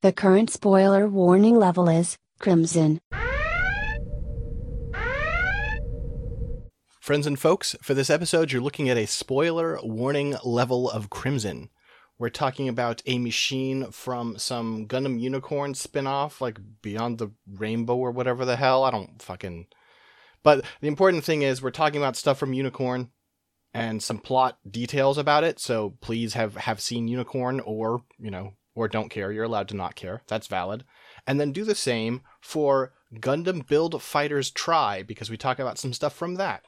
The current spoiler warning level is Crimson. Friends and folks, for this episode, you're looking at a spoiler warning level of Crimson. We're talking about a machine from some Gundam Unicorn spin-off, like Beyond the Rainbow or whatever the hell. I don't fucking. But the important thing is, we're talking about stuff from Unicorn and some plot details about it. So please have have seen Unicorn, or you know, or don't care. You're allowed to not care. That's valid. And then do the same for Gundam Build Fighters Try, because we talk about some stuff from that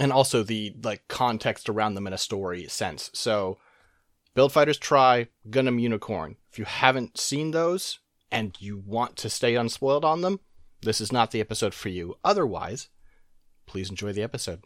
and also the like context around them in a story sense. So, Build Fighters Try, Gundam Unicorn. If you haven't seen those and you want to stay unspoiled on them, this is not the episode for you. Otherwise, please enjoy the episode.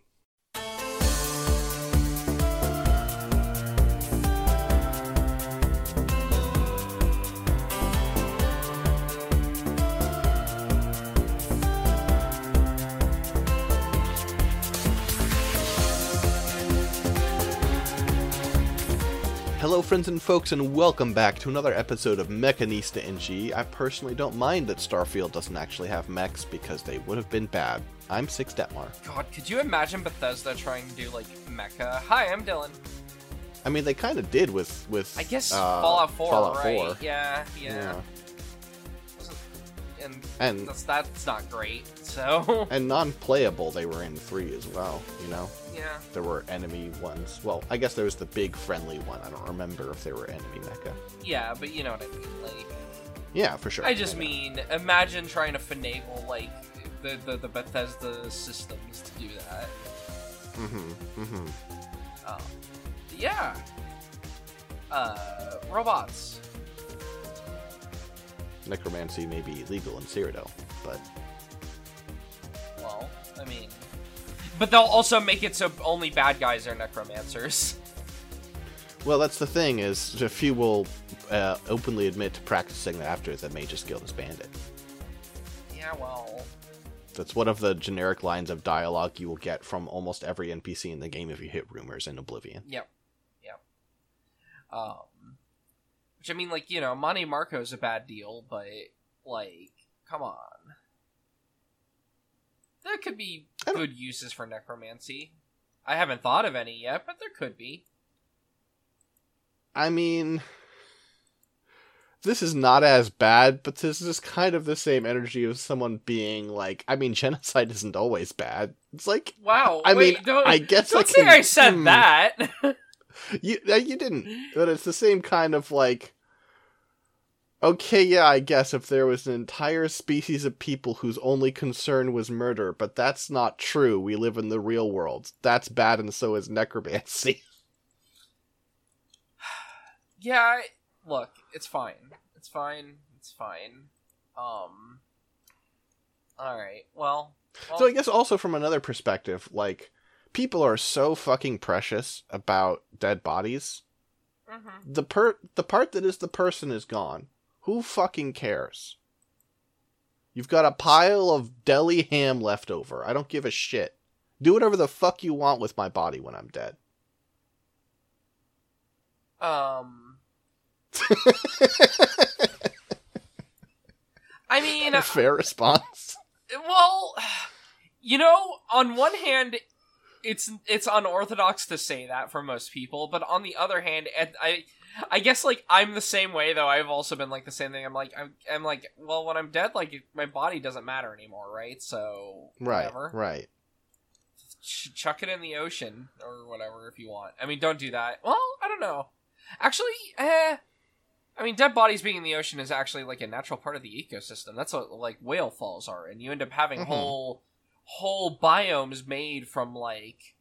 Hello, friends and folks, and welcome back to another episode of Mechanista in G. I personally don't mind that Starfield doesn't actually have mechs because they would have been bad. I'm Six Detmar. God, could you imagine Bethesda trying to do like Mecha? Hi, I'm Dylan. I mean, they kind of did with with. I guess uh, Fallout 4, Fallout right? 4. Yeah, yeah. Yeah. And, And that's, that's not great. So and non-playable, they were in three as well. You know, yeah, there were enemy ones. Well, I guess there was the big friendly one. I don't remember if there were enemy mecha. yeah, but you know what I mean. Like, Yeah, for sure. I just mean, imagine trying to finagle like the the, the Bethesda systems to do that. Mm-hmm. Mm-hmm. Um, yeah. Uh, robots. Necromancy may be illegal in Cyrodiil, but Well, I mean, but they'll also make it so only bad guys are necromancers. Well, that's the thing is, a few will uh, openly admit to practicing that after the Mage's Guild is banded. Yeah, well, That's one of the generic lines of dialogue you will get from almost every NPC in the game if you hit rumors in Oblivion. Yep. Yep. Um, which I mean, like you know, Mannimarco's a bad deal, but like, come on, there could be good uses for necromancy. I haven't thought of any yet, but there could be. I mean, this is not as bad, but this is kind of the same energy of someone being like, I mean, genocide isn't always bad. It's like, Wow. I wait, mean, don't, I guess don't I say can- I said hmm. that. You uh, you didn't, but it's the same kind of like. Okay, yeah, I guess if there was an entire species of people whose only concern was murder, but that's not true. We live in the real world. That's bad, and so is necromancy. Yeah, I, look, it's fine. It's fine. It's fine. Um. All right. Well. well So I guess also from another perspective, like people are so fucking precious about dead bodies. mhm. The per the part that is the person is gone. Who fucking cares? You've got a pile of deli ham left over. I don't give a shit. Do whatever the fuck you want with my body when I'm dead. Um. I mean, a fair response. well, you know, on one hand, it's it's unorthodox to say that for most people, but on the other hand, and I I guess like I'm the same way though. I've also been like the same thing. I'm like I'm, I'm like, well, when I'm dead, like my body doesn't matter anymore, right? So Right, whatever. right. Ch- chuck it in the ocean or whatever if you want. I mean, don't do that. Well, I don't know. Actually, eh. I mean, dead bodies being in the ocean is actually like a natural part of the ecosystem. That's what like whale falls are, and you end up having Mhm. whole whole biomes made from like,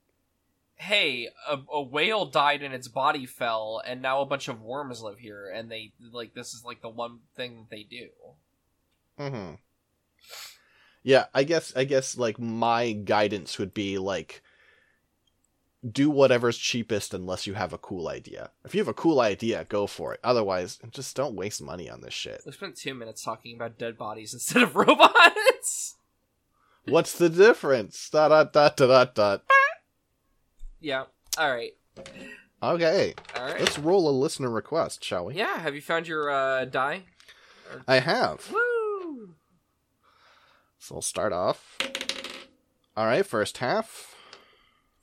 hey, a, a whale died and its body fell, and now a bunch of worms live here, and they like this is like the one thing that they do. Mm-hmm. Yeah, I guess I guess like my guidance would be like do whatever's cheapest unless you have a cool idea. If you have a cool idea, go for it. Otherwise, just don't waste money on this shit. We spent two minutes talking about dead bodies instead of robots. What's the difference? Da da da da da da. Yeah. All right. Okay, All right. let's roll a listener request, shall we? Yeah. Have you found your uh, die? I have. Woo! So we'll start off. All right, first half.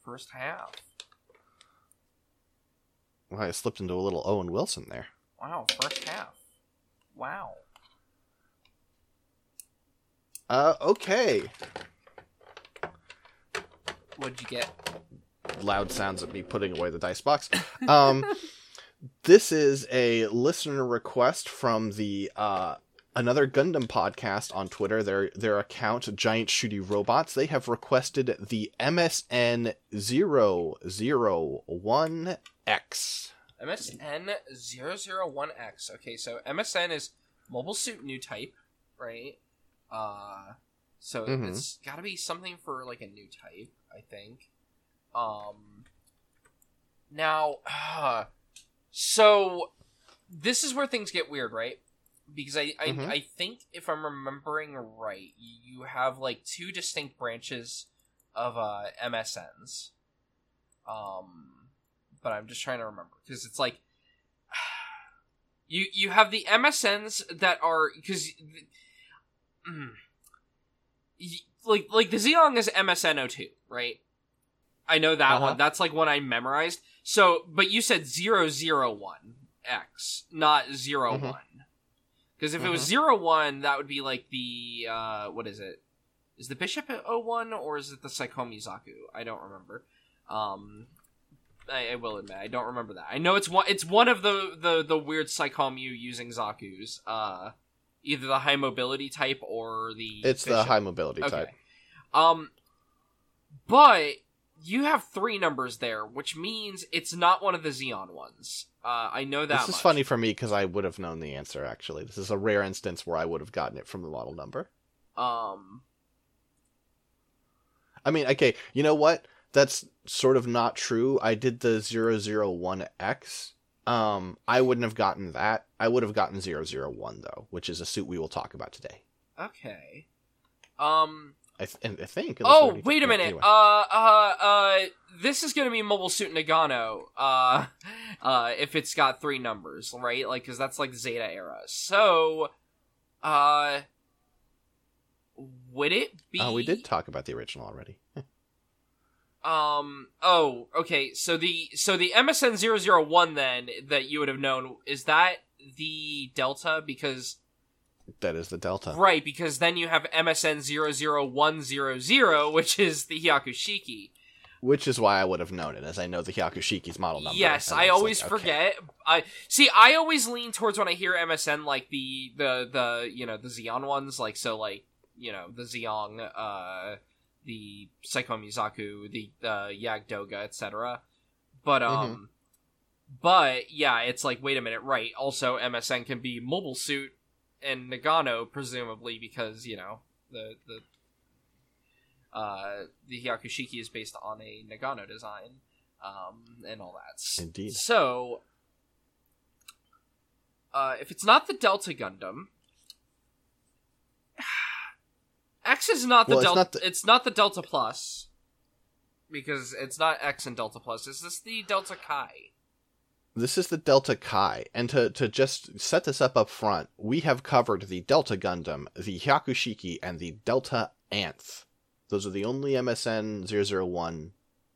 First half. Well, I slipped into a little Owen Wilson there. Wow, first half. Wow. Uh, okay. What'd you get? Loud sounds of me putting away the dice box. Um, this is a listener request from the uh another Gundam podcast on Twitter. Their their account, Giant Shooty Robots, they have requested the MSN 001X. MSN 001X. Okay, so MSN is mobile suit new type, right? Uh so Mhm. it's got to be something for like a new type, I think. Um now uh, so this is where things get weird, right? Because I I, Mhm. I think if I'm remembering right, you have like two distinct branches of uh MSNs. Um but I'm just trying to remember because it's like you you have the MSNs that are because like like the Zeong is MSN02, right? I know that Uh-huh. one. That's like one I memorized. So, but you said 001X, not 01. Mhm. Because if it was 01, that would be like the uh what is it? Is the Bishop at 01 or is it the Psycommu Zaku? I don't remember. Um I, I will admit I don't remember that. I know it's one it's one of the the the weird Psycommu using Zaku's. Uh either the high mobility type or the It's the high mobility Okay. type. Um, but you have three numbers there, which means it's not one of the Zeong ones. Uh, I know that. This is much. funny for me because I would have known the answer. Actually, this is a rare instance where I would have gotten it from the model number. Um, I mean, okay, you know what? That's sort of not true. I did the 001X. Um, I wouldn't have gotten that. I would have gotten 001 though, which is a suit we will talk about today. okay. Um. I, th- I think. Oh, wait a minute. anyway. Uh, uh, uh. This is gonna be Mobile Suit Nagano. Uh, uh, if it's got three numbers, right? Like, cause that's like Zeta era. So, uh, would it be? Oh, we did talk about the original already. Um. Oh. Okay. So the so the MSN 001 then that you would have known is that the Delta because that is the Delta. right because then you have MSN 00100 which is the Hyakushiki. Which is why I would have known it, as I know the Hyakushiki's model number. Yes, and I always like, okay. forget. I see. I always lean towards when I hear MSN like the the the you know the Zeong ones like so like you know the Zeong uh the Psycommu Zaku the uh, Jagd Doga etc. But Mm-hmm. um, but yeah, it's like wait a minute, right? Also, MSN can be mobile suit and Nagano presumably because you know the the uh the Hyakushiki is based on a Nagano design um and all that. Indeed. So uh if it's not the Delta Gundam X is not the Well, it's Delta not the- it's not the Delta Plus because it's not X and Delta Plus. Is this the Delta Kai? This is the Delta Kai, and to, to just set this up up front, we have covered the Delta Gundam, the Hyakushiki, and the Delta Anth. Those are the only MSN 001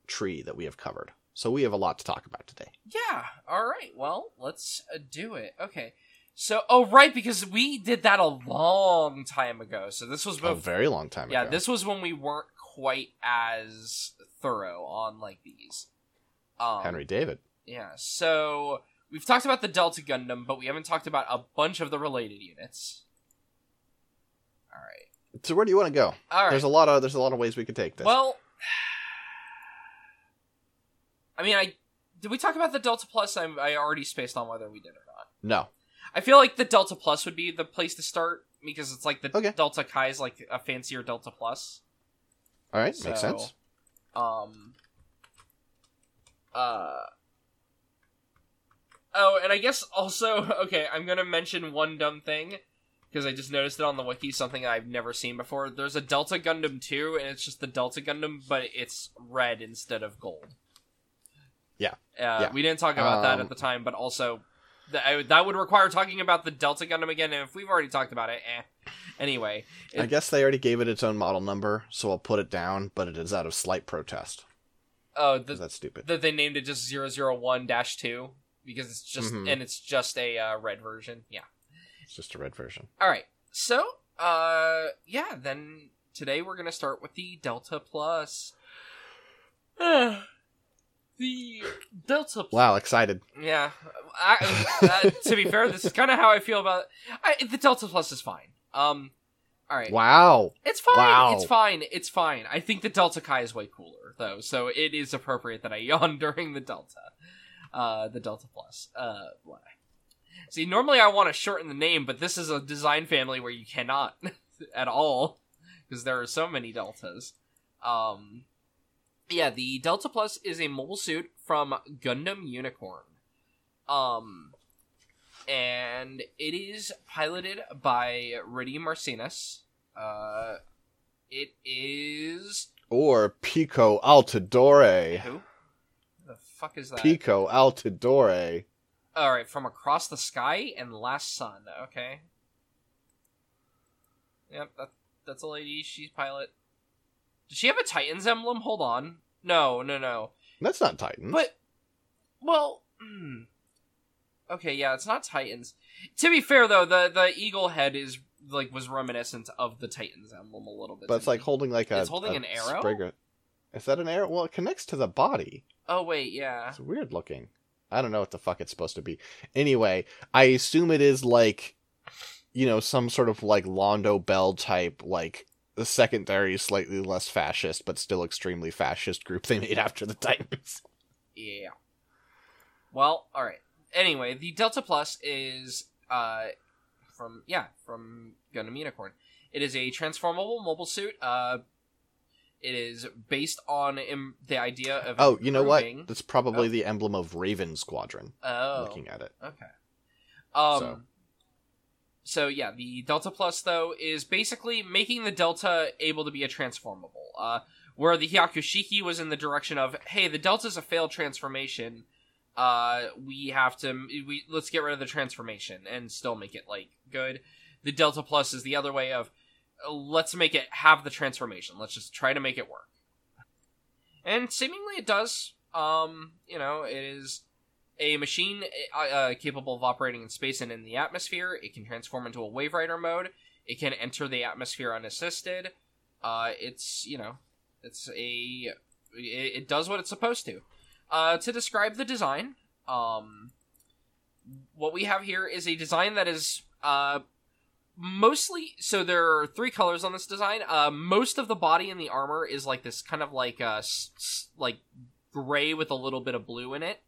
tree that we have covered. So we have a lot to talk about today. Yeah. All right. Well, let's uh, do it. Okay. So, oh right, because we did that a long time ago. So this was A very long time yeah, ago. Yeah, this was when we weren't quite as thorough on like these. Um, Henry David. Yeah. So we've talked about the Delta Gundam, but we haven't talked about a bunch of the related units. All right. So where do you want to go? All right. There's a lot of there's a lot of ways we could take this. Well, I mean, I did we talk about the Delta Plus? I, I already spaced on whether we did or not. no. I feel like the Delta Plus would be the place to start because it's like the Okay. Delta Kai is like a fancier Delta Plus. All right, So- makes sense. Um. Uh. Oh, and I guess also okay. I'm gonna mention one dumb thing because I just noticed it on the wiki, something I've never seen before. There's a Delta Gundam 2, and it's just the Delta Gundam, but it's red instead of gold. Yeah. Uh, Yeah. We didn't talk about that Um, at the time, but also That, I, that would require talking about the Delta Gundam again, and if we've already talked about it, eh. Anyway, I guess they already gave it its own model number, so I'll put it down, but it is out of slight protest. Oh, the, that's stupid. that they named it just 001-2 because it's just Mhm. and it's just a uh, red version. Yeah. It's just a red version. All right. So, uh yeah, then today we're going to start with the Delta Plus. the Delta Plus. Wow, excited. Yeah. I, uh, to be fair, this is kind of how I feel about I, the Delta Plus is fine. Um all right. Wow. It's fine. Wow. It's fine. It's fine. I think the Delta Kai is way cooler though, so it is appropriate that I yawn during the Delta. Uh the Delta Plus. Uh why? See, normally I want to shorten the name, but this is a design family where you cannot at all because there are so many deltas. Um yeah, the Delta Plus is a mobile suit from Gundam Unicorn. Um and it is piloted by Riddhe Marcenas. Uh, it is Or Pico Altadore. who? Fuck is that? Pico Altadore. All right, from across the sky and last sun. Okay. Yep, that, that's a lady. She's pilot. Does she have a Titans emblem? Hold on. No, no, no. That's not Titans. But, well, hmm. okay, yeah, it's not Titans. To be fair, though, the the eagle head is like was reminiscent of the Titans emblem a little bit. But it's like me. holding like a. It's holding a an arrow? sprig Is that an arrow? Well, it connects to the body. Oh wait, yeah. It's weird looking. I don't know what the fuck it's supposed to be. Anyway, I assume it is like, you know, some sort of like Londo Bell type, like the secondary, slightly less fascist, but still extremely fascist group they made after the Titans. Yeah. Well, all right. Anyway, the Delta Plus is uh from yeah from Gundam Unicorn. It is a transformable mobile suit. Uh, it is based on Im- the idea of Oh, you know what? That's probably Oh. the emblem of Raven Squadron. Oh, Looking at it. Okay. Um. So. So. yeah, the Delta Plus though is basically making the Delta able to be a transformable. Uh, where the Hyakushiki was in the direction of, hey, the Delta's a failed transformation. Uh, we have to we let's get rid of the transformation and still make it like good. The Delta Plus is the other way of, let's make it have the transformation. Let's just try to make it work. And seemingly it does. Um, you know, it is a machine uh, uh, capable of operating in space and in the atmosphere. It can transform into a Wave Rider mode. It can enter the atmosphere unassisted. Uh, it's you know, it's a it, it does what it's supposed to. Uh, to describe the design, um, what we have here is a design that is uh mostly so there are three colors on this design. Uh, most of the body and the armor is like this kind of like uh s- s- like gray with a little bit of blue in it.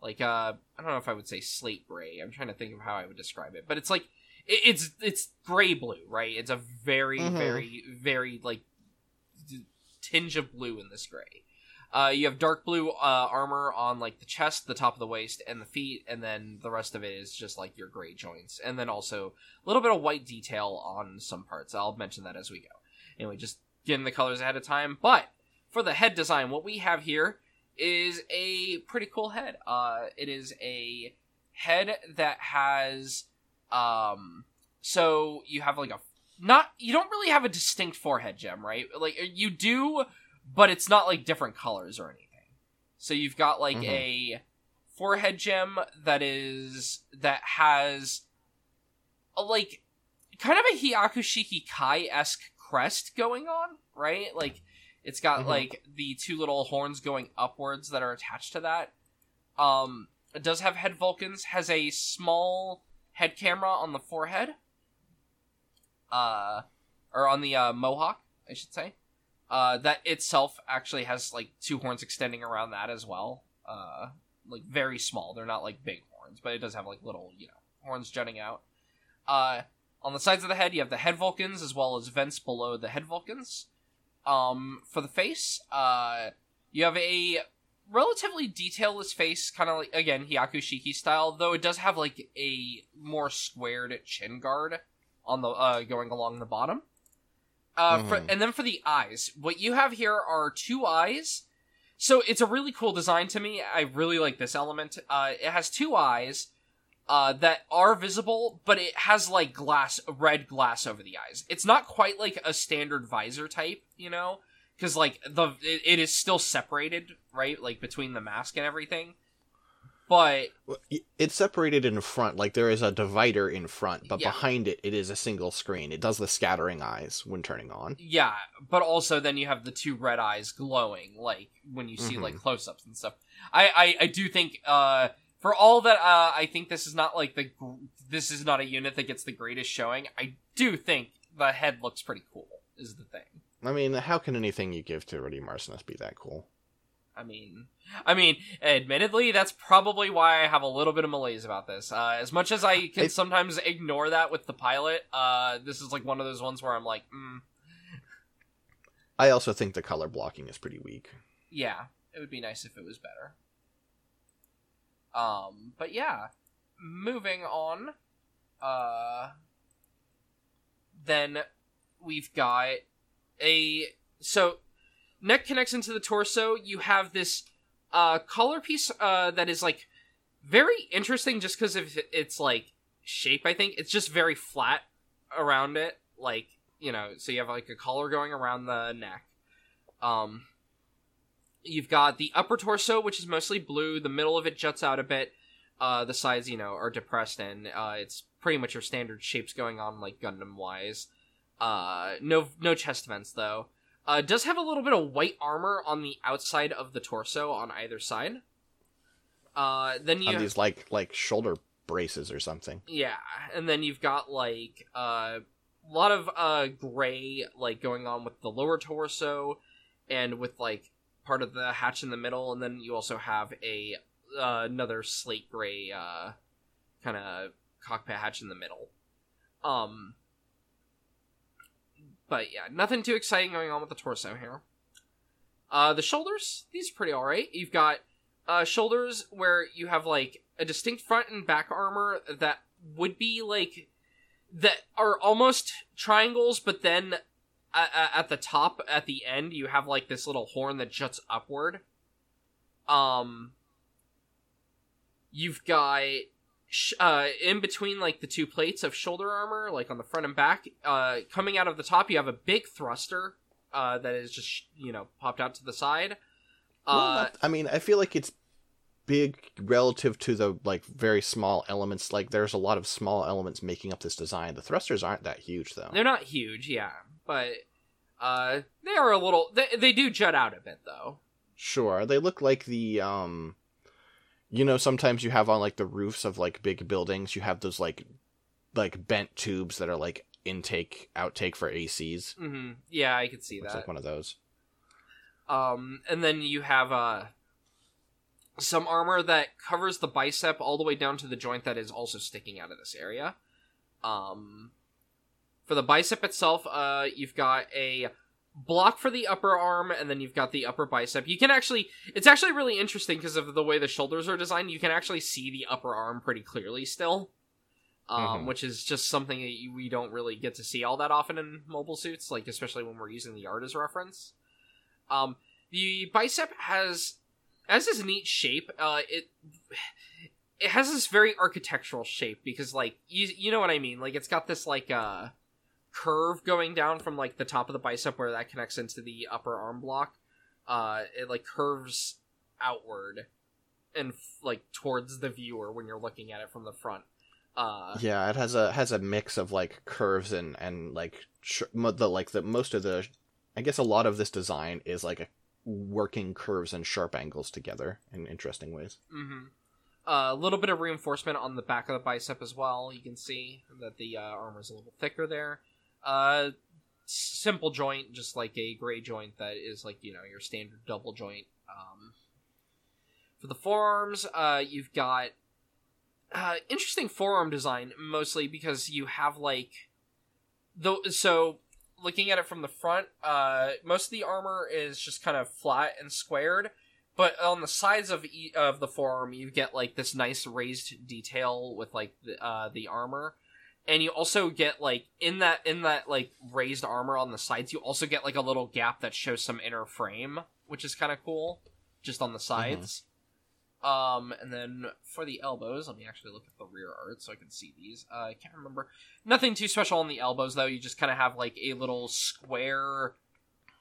Like uh i don't know if i would say slate gray. I'm trying to think of how i would describe it. But it's like it, it's it's gray blue right? It's a very Mhm. very very like d- tinge of blue in this gray uh you have dark blue uh armor on like the chest the top of the waist and the feet and then the rest of it is just like your gray joints and then also a little bit of white detail on some parts i'll mention that as we go anyway just getting the colors ahead of time but for the head design what we have here is a pretty cool head. Uh, it is a head that has, um, so you have like a not you don't really have a distinct forehead gem, right? Like you do, but it's not like different colors or anything. So you've got like Mhm. a forehead gem that is that has a like kind of a Hyakushiki Kai esque crest going on, right? Like it's got Mhm. like the two little horns going upwards that are attached to that. Um, it does have head Vulcans. Has a small head camera on the forehead. Uh, or on the uh, mohawk, I should say. Uh, that itself actually has like two horns extending around that as well. Uh, like very small. They're not like big horns, but it does have like little, you know, horns jutting out. Uh, on the sides of the head, you have the head Vulcans as well as vents below the head Vulcans. Um, for the face, uh, you have a relatively detailless face, kind of like again Hyakushiki style, though it does have like a more squared chin guard on the uh going along the bottom. Uh, for, Mhm. and then for the eyes, what you have here are two eyes. So it's a really cool design to me. I really like this element. Uh, it has two eyes. uh, that are visible, but it has like glass, red glass over the eyes. It's not quite like a standard visor type, you know, because like the it, it is still separated, right, like between the mask and everything. But It's separated in front, like there is a divider in front, but Yeah. behind it, it is a single screen. It does the scattering eyes when turning on. yeah, but also then you have the two red eyes glowing, like when you see Mhm. like close ups and stuff. I, I I do think uh for all that uh I think this is not like the gr- this is not a unit that gets the greatest showing. I do think the head looks pretty cool. Is the thing. I mean, how can anything you give to Rudy Marcenas be that cool? I mean, I mean, admittedly, that's probably why I have a little bit of malaise about this. Uh, as much as I can I- sometimes ignore that with the pilot, uh, this is like one of those ones where I'm like, mm, I also think the color blocking is pretty weak. yeah, it would be nice if it was better. Um, but yeah, moving on. Uh, then we've got a so neck connects into the torso. You have this uh collar piece uh that is like very interesting just because of its like shape. I think it's just very flat around it, like you know. So you have like a collar going around the neck. Um, you've got the upper torso, which is mostly blue. The middle of it juts out a bit. Uh, the sides, you know, are depressed, and uh, it's pretty much your standard shapes going on, like Gundam wise. Uh, no, no chest vents though. Uh, does have a little bit of white armor on the outside of the torso on either side. Uh, then you On these like like shoulder braces or something. yeah, and then you've got like uh, a lot of uh gray like going on with the lower torso, and with like part of the hatch in the middle, and then you also have a uh, another slate gray uh kind of cockpit hatch in the middle. Um, but yeah, nothing too exciting going on with the torso here. Uh, the shoulders, these are pretty alright. You've got uh, shoulders where you have like a distinct front and back armor that would be like that are almost triangles, but then at the top, at the end, you have like this little horn that juts upward. Um, you've got sh- uh, in between like the two plates of shoulder armor, like on the front and back, uh, coming out of the top, you have a big thruster uh, that is just you know popped out to the side. Well, Uh, not- I mean, I feel like it's big relative to the like very small elements. Like there's a lot of small elements making up this design. The thrusters aren't that huge though. They're not huge, yeah, but uh, they are a little. They, they do jut out a bit, though. Sure, they look like the um, you know, sometimes you have on like the roofs of like big buildings, you have those like like bent tubes that are like intake outtake for ACs. hmm Yeah, I could see Looks that. like one of those. Um, and then you have uh some armor that covers the bicep all the way down to the joint that is also sticking out of this area. Um, for the bicep itself, uh, you've got a block for the upper arm, and then you've got the upper bicep. You can actually, it's actually really interesting because of the way the shoulders are designed. You can actually see the upper arm pretty clearly still. Um, Mhm. which is just something that you, we don't really get to see all that often in mobile suits, like especially when we're using the art as reference. Um, the bicep has has this neat shape. Uh, it it has this very architectural shape because, like, you you know what I mean. Like, it's got this like uh curve going down from like the top of the bicep where that connects into the upper arm block. Uh, it like curves outward and f- like towards the viewer when you're looking at it from the front. Uh, Yeah, it has a has a mix of like curves and and like sh- the like the most of the I guess a lot of this design is like a working curves and sharp angles together in interesting ways. Mm-hmm. A little bit of reinforcement on the back of the bicep as well. You can see that the uh, armor is a little thicker there. Uh, simple joint, just like a gray joint that is like you know your standard double joint. Um, for the forearms, uh, you've got uh, interesting forearm design, mostly because you have like though. So looking at it from the front, uh, most of the armor is just kind of flat and squared but on the sides of e- of the forearm you get like this nice raised detail with like the, uh, the armor and you also get like in that in that like raised armor on the sides you also get like a little gap that shows some inner frame which is kind of cool just on the sides Um, and then for the elbows, let me actually look at the rear art so I can see these. Uh, I can't remember. Nothing too special on the elbows though. You just kind of have like a little square,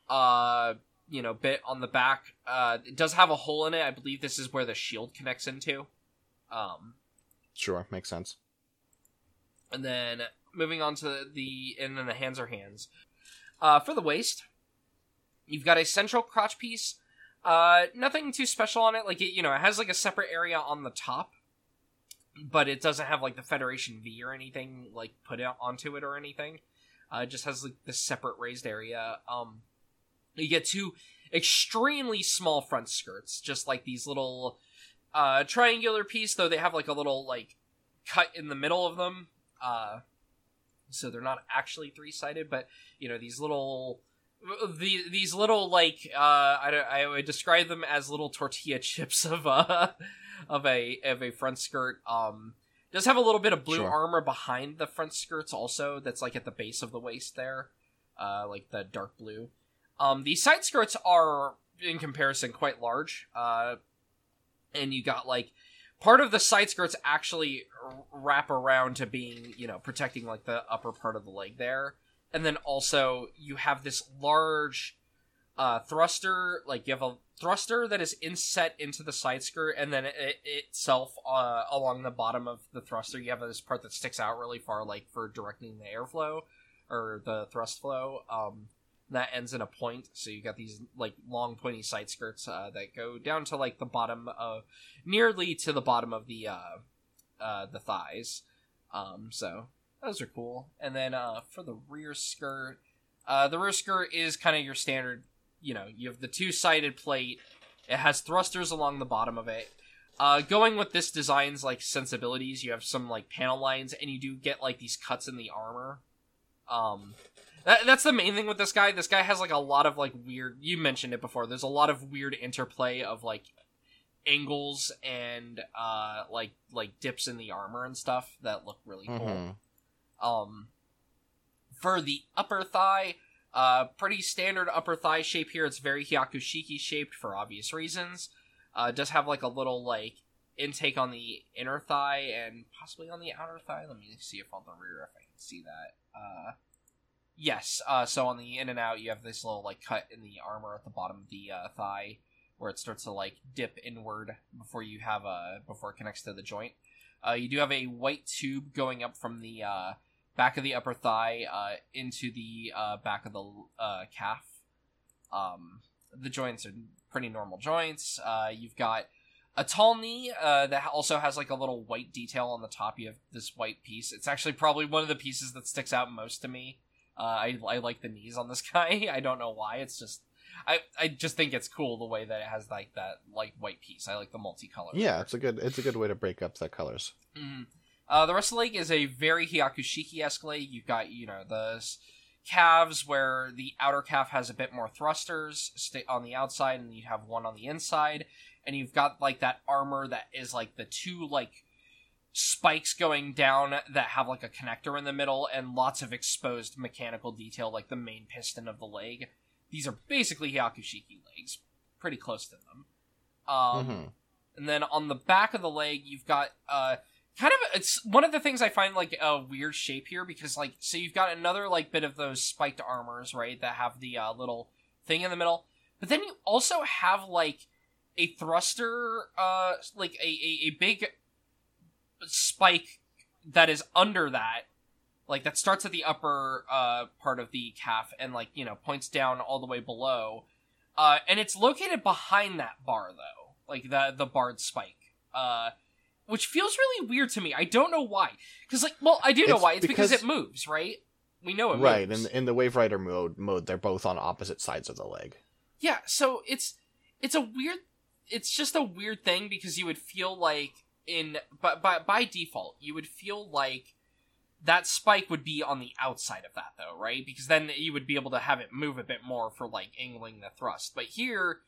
uh, you know, bit on the back. Uh, it does have a hole in it. I believe this is where the shield connects into. Um, Sure, makes sense. And then moving on to the and then the hands are hands. Uh, for the waist, you've got a central crotch piece. Uh, nothing too special on it. Like it, you know, it has like a separate area on the top, but it doesn't have like the Federation V or anything like put out onto it or anything. Uh, it just has like this separate raised area. Um, you get two extremely small front skirts, just like these little uh triangular piece. Though they have like a little like cut in the middle of them. Uh, so they're not actually three sided, but you know these little the these little like uh I I would describe them as little tortilla chips of a of a of a front skirt. Um, does have a little bit of blue Sure. armor behind the front skirts also. That's like at the base of the waist there, uh, like the dark blue. Um, the side skirts are in comparison quite large. Uh, and you got like part of the side skirts actually wrap around to being you know protecting like the upper part of the leg there. And then also you have this large uh thruster like you have a thruster that is inset into the side skirt and then it, itself uh along the bottom of the thruster you have this part that sticks out really far like for directing the airflow or the thrust flow. Um that ends in a point. So you've got these like long pointy side skirts uh, that go down to like the bottom of nearly to the bottom of the uh uh the thighs. Um so those are cool. And then uh for the rear skirt uh the rear skirt is kind of your standard you know you have the two-sided plate. It has thrusters along the bottom of it. Uh going with this design's like sensibilities you have some like panel lines and you do get like these cuts in the armor. Um that, that's the main thing with this guy this guy has like a lot of like weird you mentioned it before there's a lot of weird interplay of like angles and uh like like dips in the armor and stuff that look really cool Mhm. um, for the upper thigh, uh, pretty standard upper thigh shape here. It's very Hyakushiki shaped for obvious reasons. Uh, does have like a little like intake on the inner thigh and possibly on the outer thigh. Let me see if on the rear if I can see that. Uh, yes. Uh, so on the in and out, you have this little like cut in the armor at the bottom of the uh, thigh where it starts to like dip inward before you have a before it connects to the joint. Uh, you do have a white tube going up from the uh, back of the upper thigh uh, into the uh, back of the calf. Um, the joints are pretty normal joints. You've got a tall knee uh, that also has like a little white detail on the top. You have this white piece. It's actually probably one of the pieces that sticks out most to me. Uh, I, I like the knees on this guy. I don't know why. It's just I, I just think it's cool the way that it has like that like white piece. I like the multicolor. Yeah, it's a good it's a good way to break up the colors. Mhm. Uh, the rest of the leg is a very Hyakushiki esque leg. You've got, you know, the calves where the outer calf has a bit more thrusters on the outside, and you have one on the inside. And you've got, like, that armor that is, like, the two, like, spikes going down that have, like, a connector in the middle, and lots of exposed mechanical detail, like the main piston of the leg. These are basically Hyakushiki legs. Pretty close to them. Um, Mhm. and then on the back of the leg you've got uh kind of it's one of the things i find like a weird shape here because like so you've got another like bit of those spiked armors right that have the uh, little thing in the middle but then you also have like a thruster uh like a, a, a big spike that is under that like that starts at the upper uh part of the calf and like you know points down all the way below uh and it's located behind that bar though like the the barred spike uh which feels really weird to me i don't know why because like well i do know It's why it's because, because- it moves right we know it moves. Right, moves. in in the Wave Rider mode mode they're both on opposite sides of the leg. Yeah, so it's it's a weird it's just a weird thing because you would feel like in but by, by default you would feel like that spike would be on the outside of that though, right? Because then you would be able to have it move a bit more for like angling the thrust. But here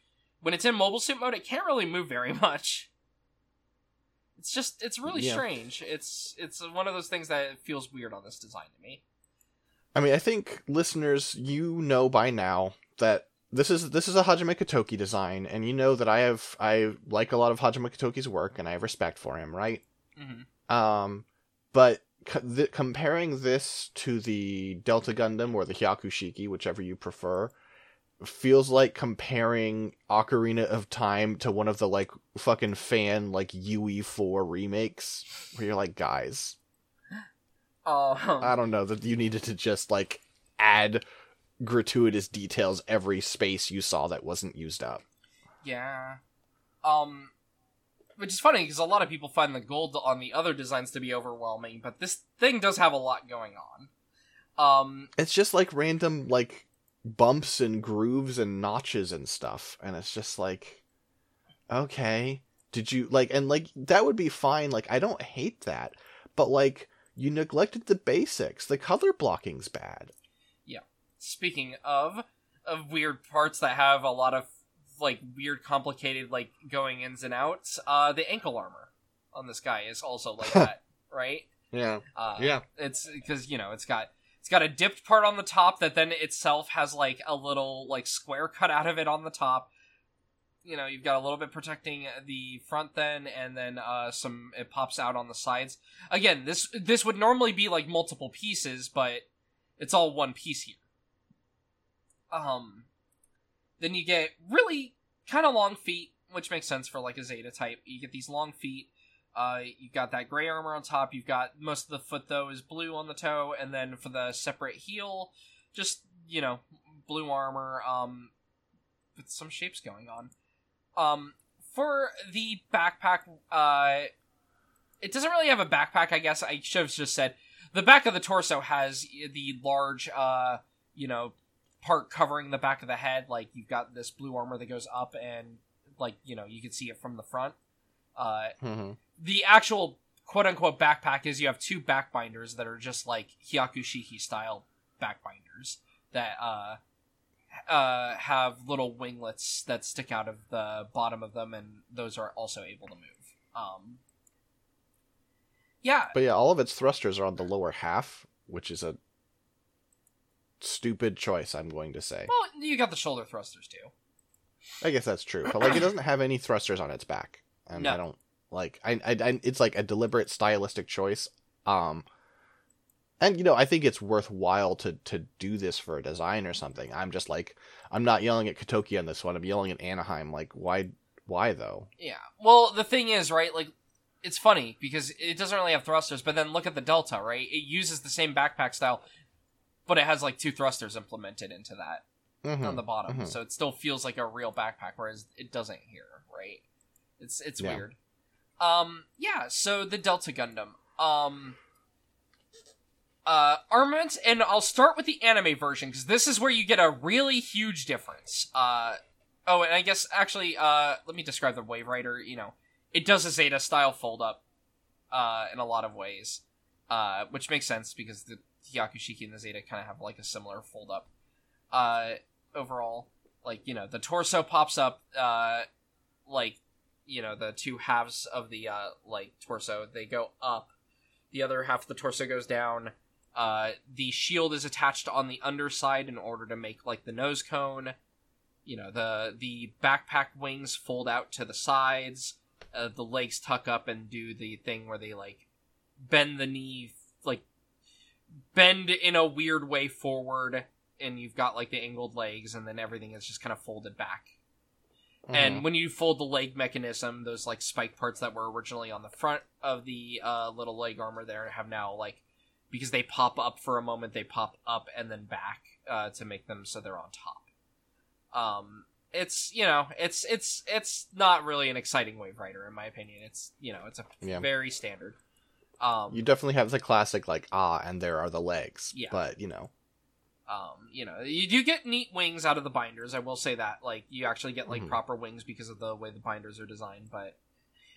when it's in mobile suit mode it can't really move very much. It's just it's really Yeah. strange. It's it's one of those things that feels weird on this design to me. I mean, I think listeners, you know by now that this is this is a Hajime Katoki design, and you know that I have I like a lot of Hajime Katoki's work, and I have respect for him, right? hmm Um, but co- th- comparing this to the Delta Gundam or the Hyakushiki, whichever you prefer, feels like comparing Ocarina of Time to one of the like fucking fan like UE4 remakes, where you're like, guys, Um, I don't know that you needed to just like add gratuitous details every space you saw that wasn't used up. Yeah. Um, which is funny because a lot of people find the gold on the other designs to be overwhelming, but this thing does have a lot going on. Um, It's just like random like bumps and grooves and notches and stuff, and it's just like, okay, did you like and like that would be fine. Like I don't hate that, but like you neglected the basics. The color blocking's bad. Speaking of of weird parts that have a lot of like weird, complicated like going ins and outs, uh, the ankle armor on this guy is also like that, right? Yeah, Uh, yeah. it's because you know it's got it's got a dipped part on the top that then itself has like a little like square cut out of it on the top you know you've got a little bit protecting the front then and then uh some it pops out on the sides again this this would normally be like multiple pieces but it's all one piece here um then you get really kind of long feet which makes sense for like a zeta type you get these long feet uh, you've got that gray armor on top. You've got most of the foot though is blue on the toe, and then for the separate heel, just you know, blue armor. Um, with some shapes going on. Um, for the backpack, uh, it doesn't really have a backpack. I guess I should have just said the back of the torso has the large, uh, you know, part covering the back of the head. Like you've got this blue armor that goes up, and like you know, you can see it from the front. Uh, hmm the actual quote unquote backpack is you have two backbinders that are just like Hyakushiki style backbinders that uh uh have little winglets that stick out of the bottom of them and those are also able to move. Um Yeah, But yeah, all of its thrusters are on the lower half, which is a stupid choice. I'm going to say. well you got the shoulder thrusters too. I guess that's true, but like it doesn't have any thrusters on its back, and I don't like. I, I, I, it's like a deliberate stylistic choice. Um, and you know, I think it's worthwhile to to do this for a design or something. I'm just like, I'm not yelling at Katoki on this one. I'm yelling at Anaheim. Like, why, why though? Yeah. Well, the thing is, right, like it's funny because it doesn't really have thrusters, but then look at the Delta, right? It uses the same backpack style, but it has like two thrusters implemented into that. Mhm. on the bottom, mhm. so it still feels like a real backpack, whereas it doesn't here, right? It's it's Yeah. weird. Um, yeah. So the Delta Gundam, um, uh, armament, and I'll start with the anime version because this is where you get a really huge difference. Uh, oh, and I guess actually, uh, let me describe the Wave Rider. You know, it does a Zeta style fold up, uh, in a lot of ways, uh, which makes sense because the Hyakushiki and the Zeta kind of have like a similar fold up. Uh, overall. Like, you know, the torso pops up, uh, like, you know, the two halves of the, uh, like, torso, they go up. The other half of the torso goes down. Uh, the shield is attached on the underside in order to make, like, the nose cone. You know, the, the backpack wings fold out to the sides. Uh, the legs tuck up and do the thing where they, like, bend the knee, like, bend in a weird way forward and you've got like the angled legs and then everything is just kind of folded back Mhm. and when you fold the leg mechanism those like spike parts that were originally on the front of the uh, little leg armor there have now like because they pop up for a moment they pop up and then back uh, to make them so they're on top um it's you know it's it's it's not really an exciting wave rider in my opinion it's you know it's a Yeah. very standard um you definitely have the classic like ah, and there are the legs. Yeah. But you know, um you know you do get neat wings out of the binders i will say that like you actually get like Mhm. proper wings because of the way the binders are designed but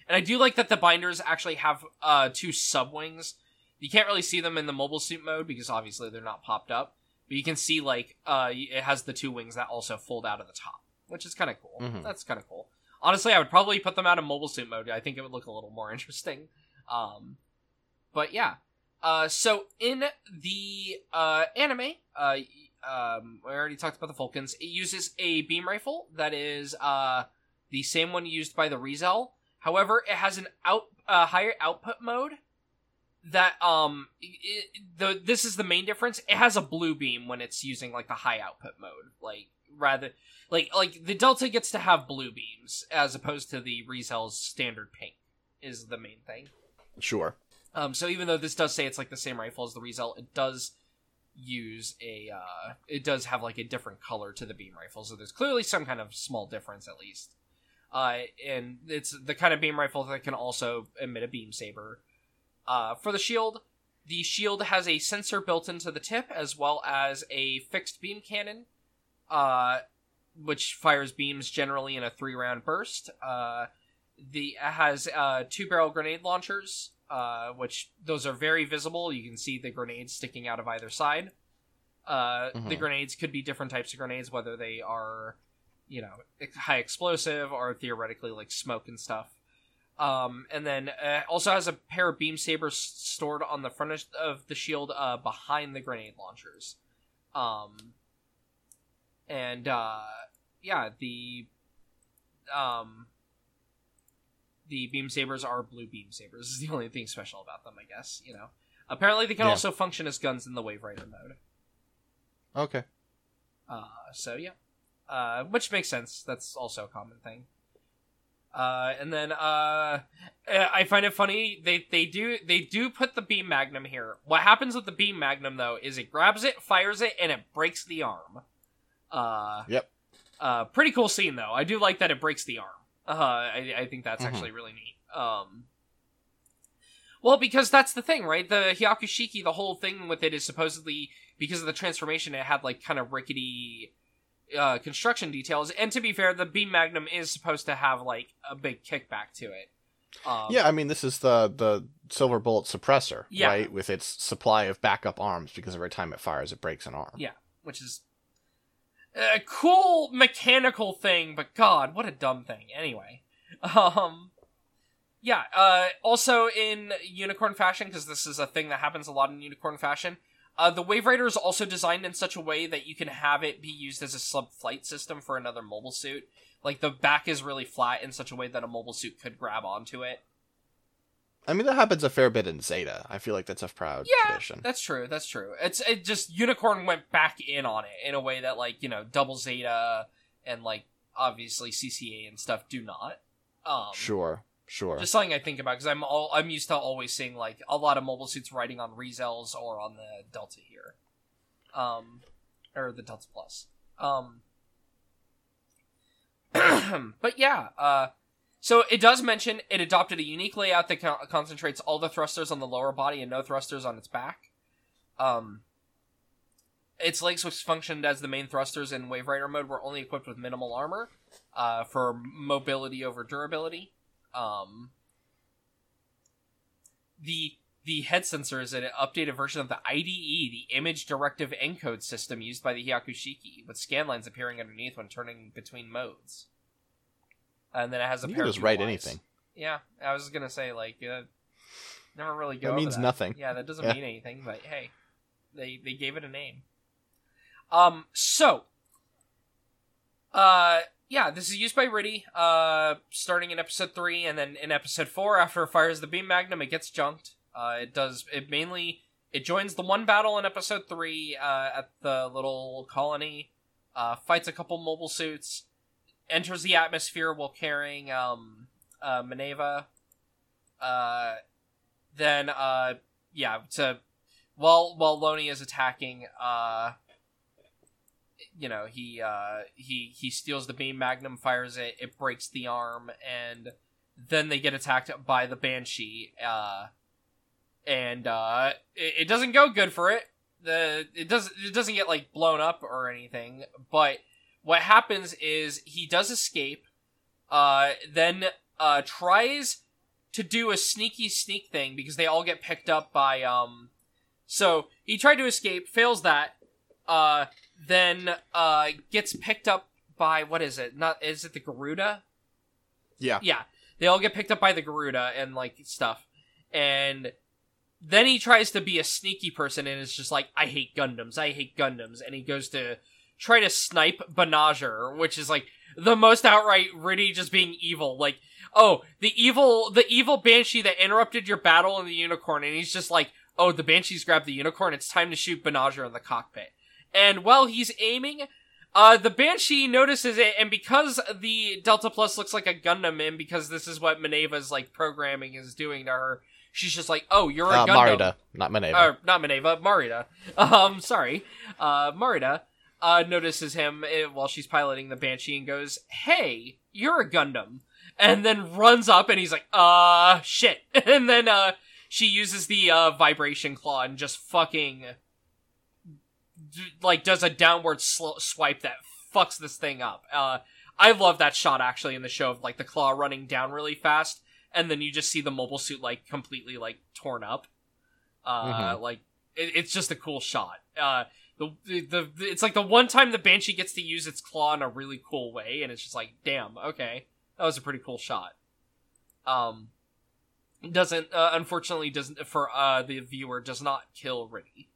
and i do like that the binders actually have uh two sub wings you can't really see them in the mobile suit mode because obviously they're not popped up but you can see like uh it has the two wings that also fold out of the top which is kind of cool Mhm. that's kind of cool honestly i would probably put them out in mobile suit mode i think it would look a little more interesting um but yeah uh, so in the uh, anime, uh, um, we already talked about the Vulcans. It uses a beam rifle that is uh, the same one used by the ReZEL. However, it has an out uh, higher output mode that um it, the this is the main difference. It has a blue beam when it's using like the high output mode, like rather like like the Delta gets to have blue beams as opposed to the ReZEL's standard pink is the main thing. Sure. Um, so even though this does say it's like the same rifle as the ReZEL, it does use a uh, it does have like a different color to the beam rifle. So there's clearly some kind of small difference at least. Uh, and it's the kind of beam rifle that can also emit a beam saber. Uh, for the shield, the shield has a sensor built into the tip as well as a fixed beam cannon, uh, which fires beams generally in a three round burst. Uh, the it has uh, two barrel grenade launchers, uh, which those are very visible. You can see the grenades sticking out of either side. Uh, The Mhm. grenades could be different types of grenades, whether they are, you know, high explosive or theoretically like smoke and stuff. Um, and then uh, also has a pair of beam sabers stored on the front of- of the shield uh, behind the grenade launchers. Um, and uh, yeah, the um, the beam sabers are blue beam sabers. Is the only thing special about them, I guess. You know. Apparently, they can Yeah. also function as guns in the Wave Rider mode. Okay. Uh, so yeah, uh, which makes sense. That's also a common thing. Uh, and then uh, I find it funny they they do they do put the beam magnum here. What happens with the beam magnum though is it grabs it, fires it, and it breaks the arm. Uh, Yep. Uh, pretty cool scene though. I do like that it breaks the arm. Uh, I, I think that's Mhm. actually really neat. Um, well, because that's the thing, right? The Hyakushiki, the whole thing with it is supposedly because of the transformation, it had like kind of rickety uh, construction details. And to be fair, the beam magnum is supposed to have like a big kickback to it. Um, Yeah, I mean, this is the the silver bullet suppressor, Yeah. right? With its supply of backup arms, because every time it fires, it breaks an arm. Yeah. which is a cool mechanical thing, but God, what a dumb thing. Anyway, um, yeah. Uh, also in unicorn fashion, because this is a thing that happens a lot in unicorn fashion. Uh, the Wave Rider is also designed in such a way that you can have it be used as a sub flight system for another mobile suit. Like the back is really flat in such a way that a mobile suit could grab onto it. I mean, that happens a fair bit in Zeta. I feel like that's a proud Yeah, tradition. That's true. That's true. It's it just Unicorn went back in on it in a way that like you know Double Zeta and like obviously CCA and stuff do not. Um, Sure, sure. Just something I think about because I'm all I'm used to always seeing like a lot of mobile suits riding on ReZELs or on the Delta here, um, or the Delta Plus. Um, but yeah, uh, so it does mention it adopted a unique layout that con- concentrates all the thrusters on the lower body and no thrusters on its back. Um, its legs, which functioned as the main thrusters in Wave Rider mode, were only equipped with minimal armor uh, for mobility over durability. Um, the the head sensor is an updated version of the IDE, the Image Directive Encode system used by the Hyakushiki, with scan lines appearing underneath when turning between modes. And then it has a You pair can of just write anything. Yeah, I was gonna say like uh, never really go. That means nothing. Yeah, that doesn't Yeah. mean anything. But hey, they they gave it a name. Um. So. Uh. Yeah, this is used by Riddhe, uh, starting in episode 3, and then in episode 4, after it fires the beam magnum, it gets junked. Uh, it does, it mainly, it joins the one battle in episode 3, uh, at the little colony, uh, fights a couple mobile suits, enters the atmosphere while carrying, um, uh, Mineva. Uh, then, uh, yeah, to, while, while Loni is attacking, uh, you know he uh he he steals the beam magnum fires it it breaks the arm and then they get attacked by the banshee uh and uh it, it doesn't go good for it the it doesn't it doesn't get like blown up or anything but what happens is he does escape uh then uh tries to do a sneaky sneak thing because they all get picked up by um so he tried to escape fails that uh then uh gets picked up by what is it? Not is it the Garuda? Yeah. Yeah. They all get picked up by the Garuda and like stuff. And then he tries to be a sneaky person and is just like, I hate Gundams, I hate Gundams, and he goes to try to snipe Banagher, which is like the most outright Riddhe just being evil. Like, oh, the evil, the evil banshee that interrupted your battle in the unicorn, and he's just like, oh, the banshees grabbed the unicorn, it's time to shoot Banagher in the cockpit. And while he's aiming, uh, the Banshee notices it, and because the Delta Plus looks like a Gundam, and because this is what Minerva's like programming is doing to her, she's just like, "Oh, you're a Uh, Gundam." Marida, not Mineva. Or not Minerva, Marida. Um, sorry, uh, Marida uh notices him uh, while she's piloting the Banshee and goes, "Hey, you're a Gundam," and then runs up, and he's like, "Uh, shit," and then uh, she uses the uh vibration claw and just fucking d- like does a downward sl- swipe that fucks this thing up. Uh, I love that shot actually in the show of like the claw running down really fast, and then you just see the mobile suit like completely like torn up. Uh, like it, it's just a cool shot. Uh, the, the it's like the one time the banshee gets to use its claw in a really cool way, and it's just like, damn, okay, that was a pretty cool shot. Um, doesn't uh, unfortunately doesn't for uh the viewer does not kill Riddhe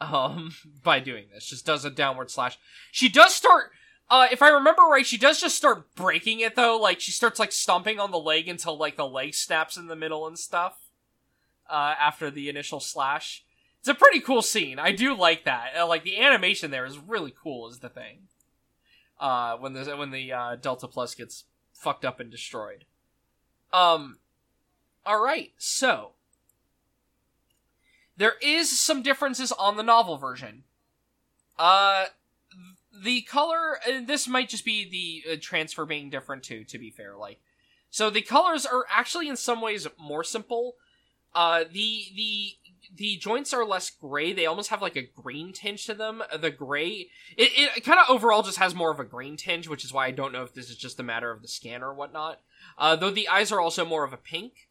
um by doing this. Just does a downward slash. She does start uh if i remember right she does just start breaking it though. Like she starts like stomping on the leg until like the leg snaps in the middle and stuff uh after the initial slash it's a pretty cool scene i do like that uh, like the animation there is really cool is the thing uh when the when the uh delta plus gets fucked up and destroyed um all right so there is some differences on the novel version. Uh, the color, this might just be the uh, transfer being different too, to be fair. Like, so the colors are actually in some ways more simple. Uh, the, the, the joints are less gray. They almost have like a green tinge to them. The gray, it, it kind of overall just has more of a green tinge, which is why I don't know if this is just a matter of the scan or whatnot. Uh, though the eyes are also more of a pink.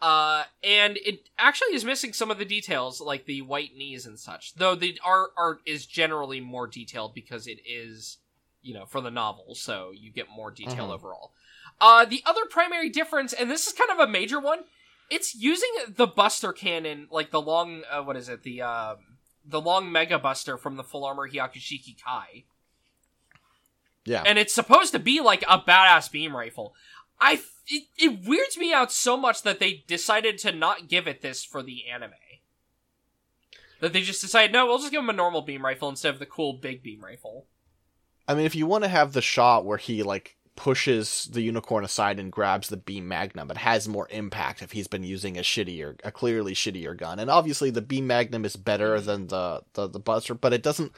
Uh, and it actually is missing some of the details, like the white knees and such. Though the art art is generally more detailed because it is, you know, for the novel, so you get more detail Mhm. overall. Uh, the other primary difference, and this is kind of a major one, it's using the Buster cannon, like the long, uh, what is it, the um, the long Mega Buster from the Full Armor Hyakushiki Kai, yeah. and it's supposed to be like a badass beam rifle. I it, it weirds me out so much that they decided to not give it this for the anime. That they just decided, no, we'll just give him a normal beam rifle instead of the cool big beam rifle. I mean, if you want to have the shot where he like pushes the unicorn aside and grabs the beam magnum, it has more impact if he's been using a shittier, a clearly shittier gun. And obviously, the beam magnum is better than the the, the buster, but it doesn't.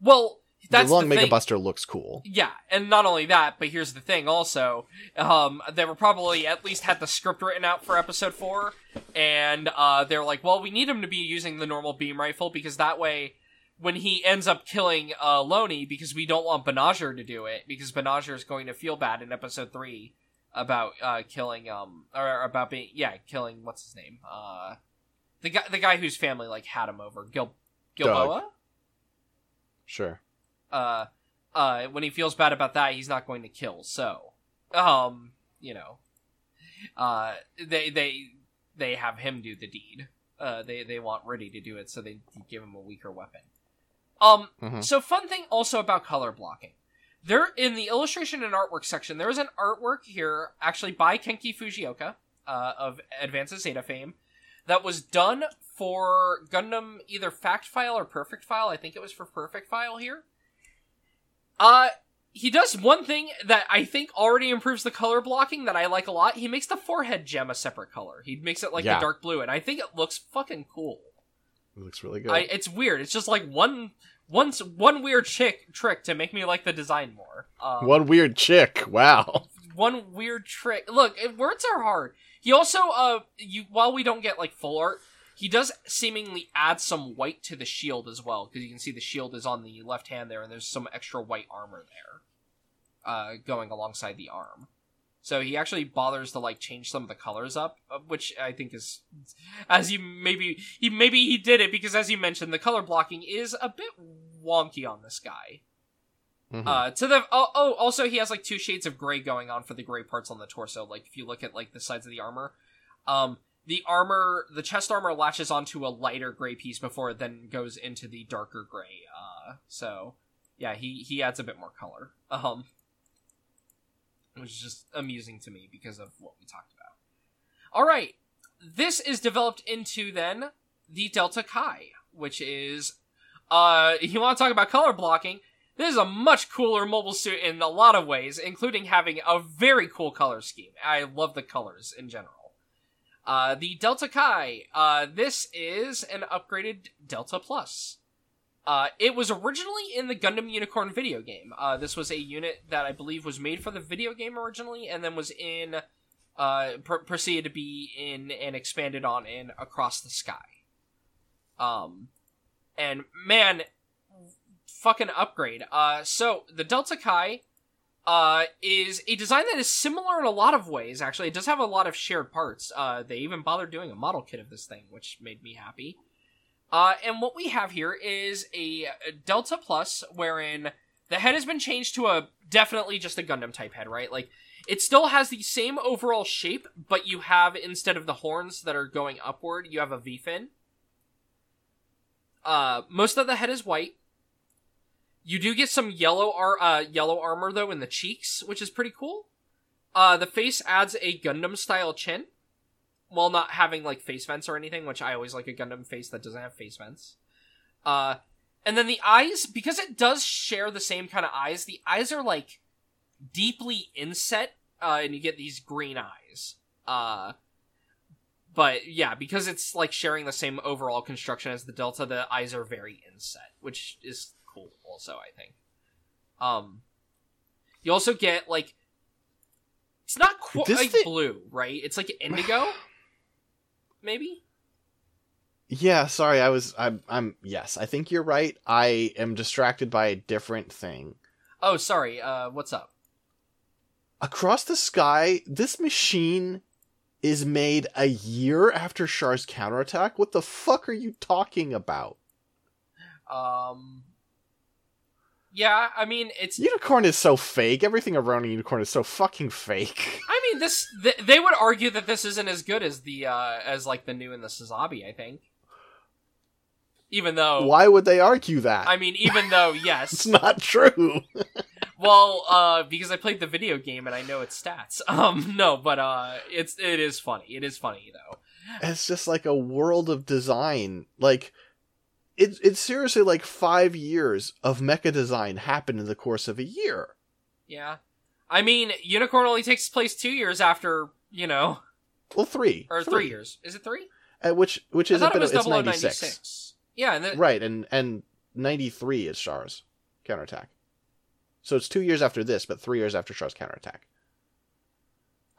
Well, that's the long the mega thing. buster looks cool. Yeah, and not only that, but here's the thing also. Um, they were probably at least had the script written out for episode four, and uh, they're like, well, we need him to be using the normal beam rifle because that way, when he ends up killing uh, Loni, because we don't want Banagher to do it, because Banagher is going to feel bad in episode three about uh, killing, um, or about being, yeah, killing, what's his name? Uh, the guy, the guy whose family, like, had him over. Gil- Gilboa? Sure. uh uh when he feels bad about that he's not going to kill so um you know uh they they they have him do the deed uh they they want Riddhe to do it so they give him a weaker weapon um Mhm. so fun thing also about color blocking there in the illustration and artwork section there is an artwork here actually by Kenichi Fujioka uh of Advances Zeta fame that was done for Gundam either Fact File or Perfect File. I think it was for Perfect File here. Uh, he does one thing that I think already improves the color blocking that I like a lot. He makes the forehead gem a separate color. He makes it like Yeah. the dark blue, and I think it looks fucking cool. It looks really good. I, it's weird. It's just like one, one, one weird chick trick to make me like the design more. Um, One weird chick. Wow. one weird trick. Look, it- words are hard. He also, uh, you while we don't get like full art, he does seemingly add some white to the shield as well because you can see the shield is on the left hand there, and there's some extra white armor there, uh, going alongside the arm. So he actually bothers to like change some of the colors up, which I think is, as you maybe he maybe he did it because as you mentioned, the color blocking is a bit wonky on this guy. Mhm. Uh, to the oh, oh, also he has like two shades of gray going on for the gray parts on the torso. Like if you look at like the sides of the armor, um, the armor, the chest armor latches onto a lighter gray piece before it then goes into the darker gray. Uh, so yeah, he he adds a bit more color. Um, which is just amusing to me because of what we talked about. All right, this is developed into then the Delta Kai, which is uh, you want to talk about color blocking? This is a much cooler mobile suit in a lot of ways, including having a very cool color scheme. I love the colors in general. Uh, the Delta Kai. Uh, this is an upgraded Delta Plus. Uh, it was originally in the Gundam Unicorn video game. Uh, this was a unit that I believe was made for the video game originally, and then was in, uh, pr- proceeded to be in and expanded on in Across the Sky. Um, and man, fucking upgrade. Uh, so the Delta Kai, uh, is a design that is similar in a lot of ways. Actually, it does have a lot of shared parts. Uh, they even bothered doing a model kit of this thing, which made me happy. Uh, and what we have here is a, Delta Plus, wherein the head has been changed to a definitely just a Gundam type head, right? Like it still has the same overall shape, but you have instead of the horns that are going upward, you have a V fin. Uh, most of the head is white. You do get some yellow ar- uh, yellow armor though in the cheeks, which is pretty cool. Uh, the face adds a Gundam style chin, while not having like face vents or anything, which I always like a Gundam face that doesn't have face vents. Uh, and then the eyes, because it does share the same kind of eyes, the eyes are like deeply inset, uh, and you get these green eyes. Uh, but yeah, because it's like sharing the same overall construction as the Delta, the eyes are very inset, which is cool. Also, I think. Um, you also get like it's not quite like thi- blue, right? It's like indigo, maybe. Yeah, sorry, I was I'm I'm yes, I think you're right. I am distracted by a different thing. Oh, sorry. Uh, what's up? Across the Sky, this machine is made a year after Char's counterattack. What the fuck are you talking about? Um, yeah, I mean it's. Unicorn is so fake. Everything around a unicorn is so fucking fake. I mean this. Th- they would argue that this isn't as good as the uh as like the Nu and the Sazabi. I think. Even though, Why would they argue that? I mean, even though yes, it's not true. well, uh, because I played the video game and I know its stats. Um, no, but uh, it's it is funny. It is funny though. it's just like a world of design. Like it's it's seriously like five years of mecha design happened in the course of a year. Yeah, I mean, Unicorn only takes place two years after you know, Well, three or three, years. Is it three? Uh, which which is a it bit was of, it's 0096. Yeah, and then, right and and 93 is Char's counterattack. So it's two years after this, but three years after Char's counterattack.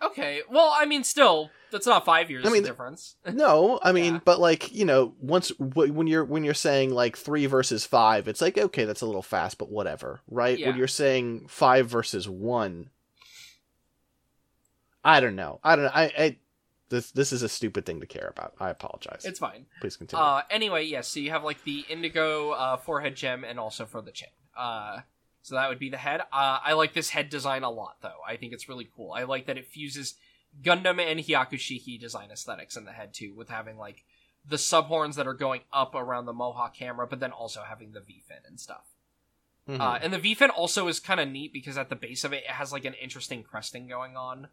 Okay, well, I mean, still, that's not five years I mean, difference. No, I mean, Yeah. but like you know, once wh- when you're when you're saying like three versus five, it's like okay, that's a little fast, but whatever, right? Yeah. When you're saying five versus one, I don't know. I don't know. I, I this this is a stupid thing to care about. I apologize. It's fine. Please continue. Uh, anyway, yes. so you have like the indigo uh, forehead gem, and also for the chin. Uh, so that would be the head. Uh, I like this head design a lot, though. I think it's really cool. I like that it fuses Gundam and Hyakushiki design aesthetics in the head too, with having like the subhorns that are going up around the mohawk camera, but then also having the V fin and stuff. Mhm. Uh, and the V fin also is kind of neat because at the base of it, it has like an interesting cresting going on.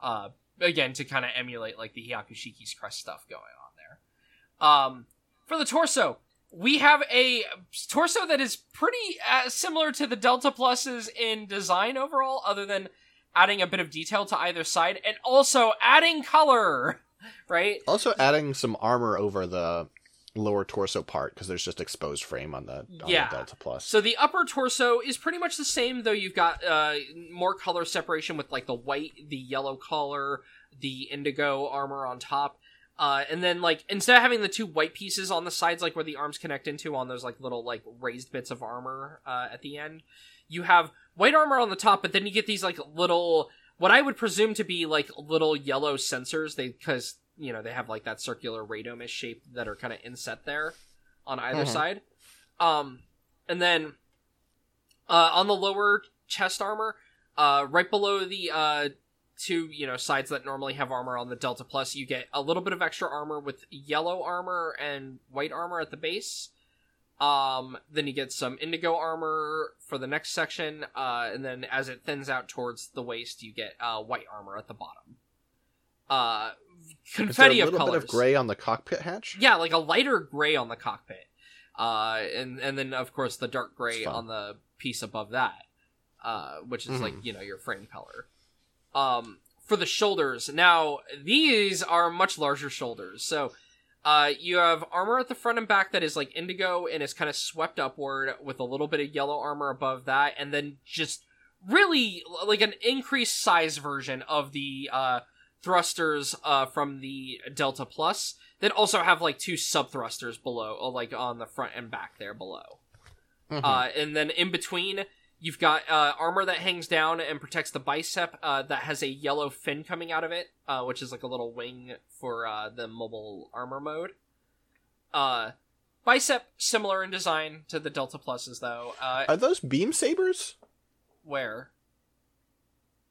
Uh, again, to kind of emulate like the Hyakushiki's crest stuff going on there. Um, for the torso, we have a torso that is pretty uh, similar to the Delta Pluses in design overall, other than adding a bit of detail to either side and also adding color, right? also, adding some armor over the lower torso part because there's just exposed frame on the on Yeah. the Delta Plus. So the upper torso is pretty much the same, though you've got uh, more color separation with like the white, the yellow color, the indigo armor on top. Uh, and then like instead of having the two white pieces on the sides, like where the arms connect into on those like little like raised bits of armor uh, at the end, you have white armor on the top, but then you get these like little what I would presume to be like little yellow sensors. They because you know they have like that circular radome shape that are kind of inset there on either Mhm. side. Um, and then uh, on the lower chest armor, uh, right below the uh, two you know sides that normally have armor on the Delta Plus, you get a little bit of extra armor with yellow armor and white armor at the base. Um, then you get some indigo armor for the next section, uh, and then as it thins out towards the waist, you get uh, white armor at the bottom. Uh, there a confetti of little colors. bit of gray on the cockpit hatch? Yeah, like a lighter gray on the cockpit. Uh, and and then of course the dark gray on the piece above that, uh, which is like Mhm. you know your frame color. Um, for the shoulders, now these are much larger shoulders. So, uh, you have armor at the front and back that is like indigo and is kind of swept upward with a little bit of yellow armor above that, and then just really like an increased size version of the uh thrusters uh from the Delta Plus that also have like two sub thrusters below, like on the front and back there below. Mhm. Uh, and then in between, you've got uh, armor that hangs down and protects the bicep uh, that has a yellow fin coming out of it, uh, which is like a little wing for uh, the mobile armor mode. Uh, bicep similar in design to the Delta Pluses, though. Uh, Are those beam sabers? where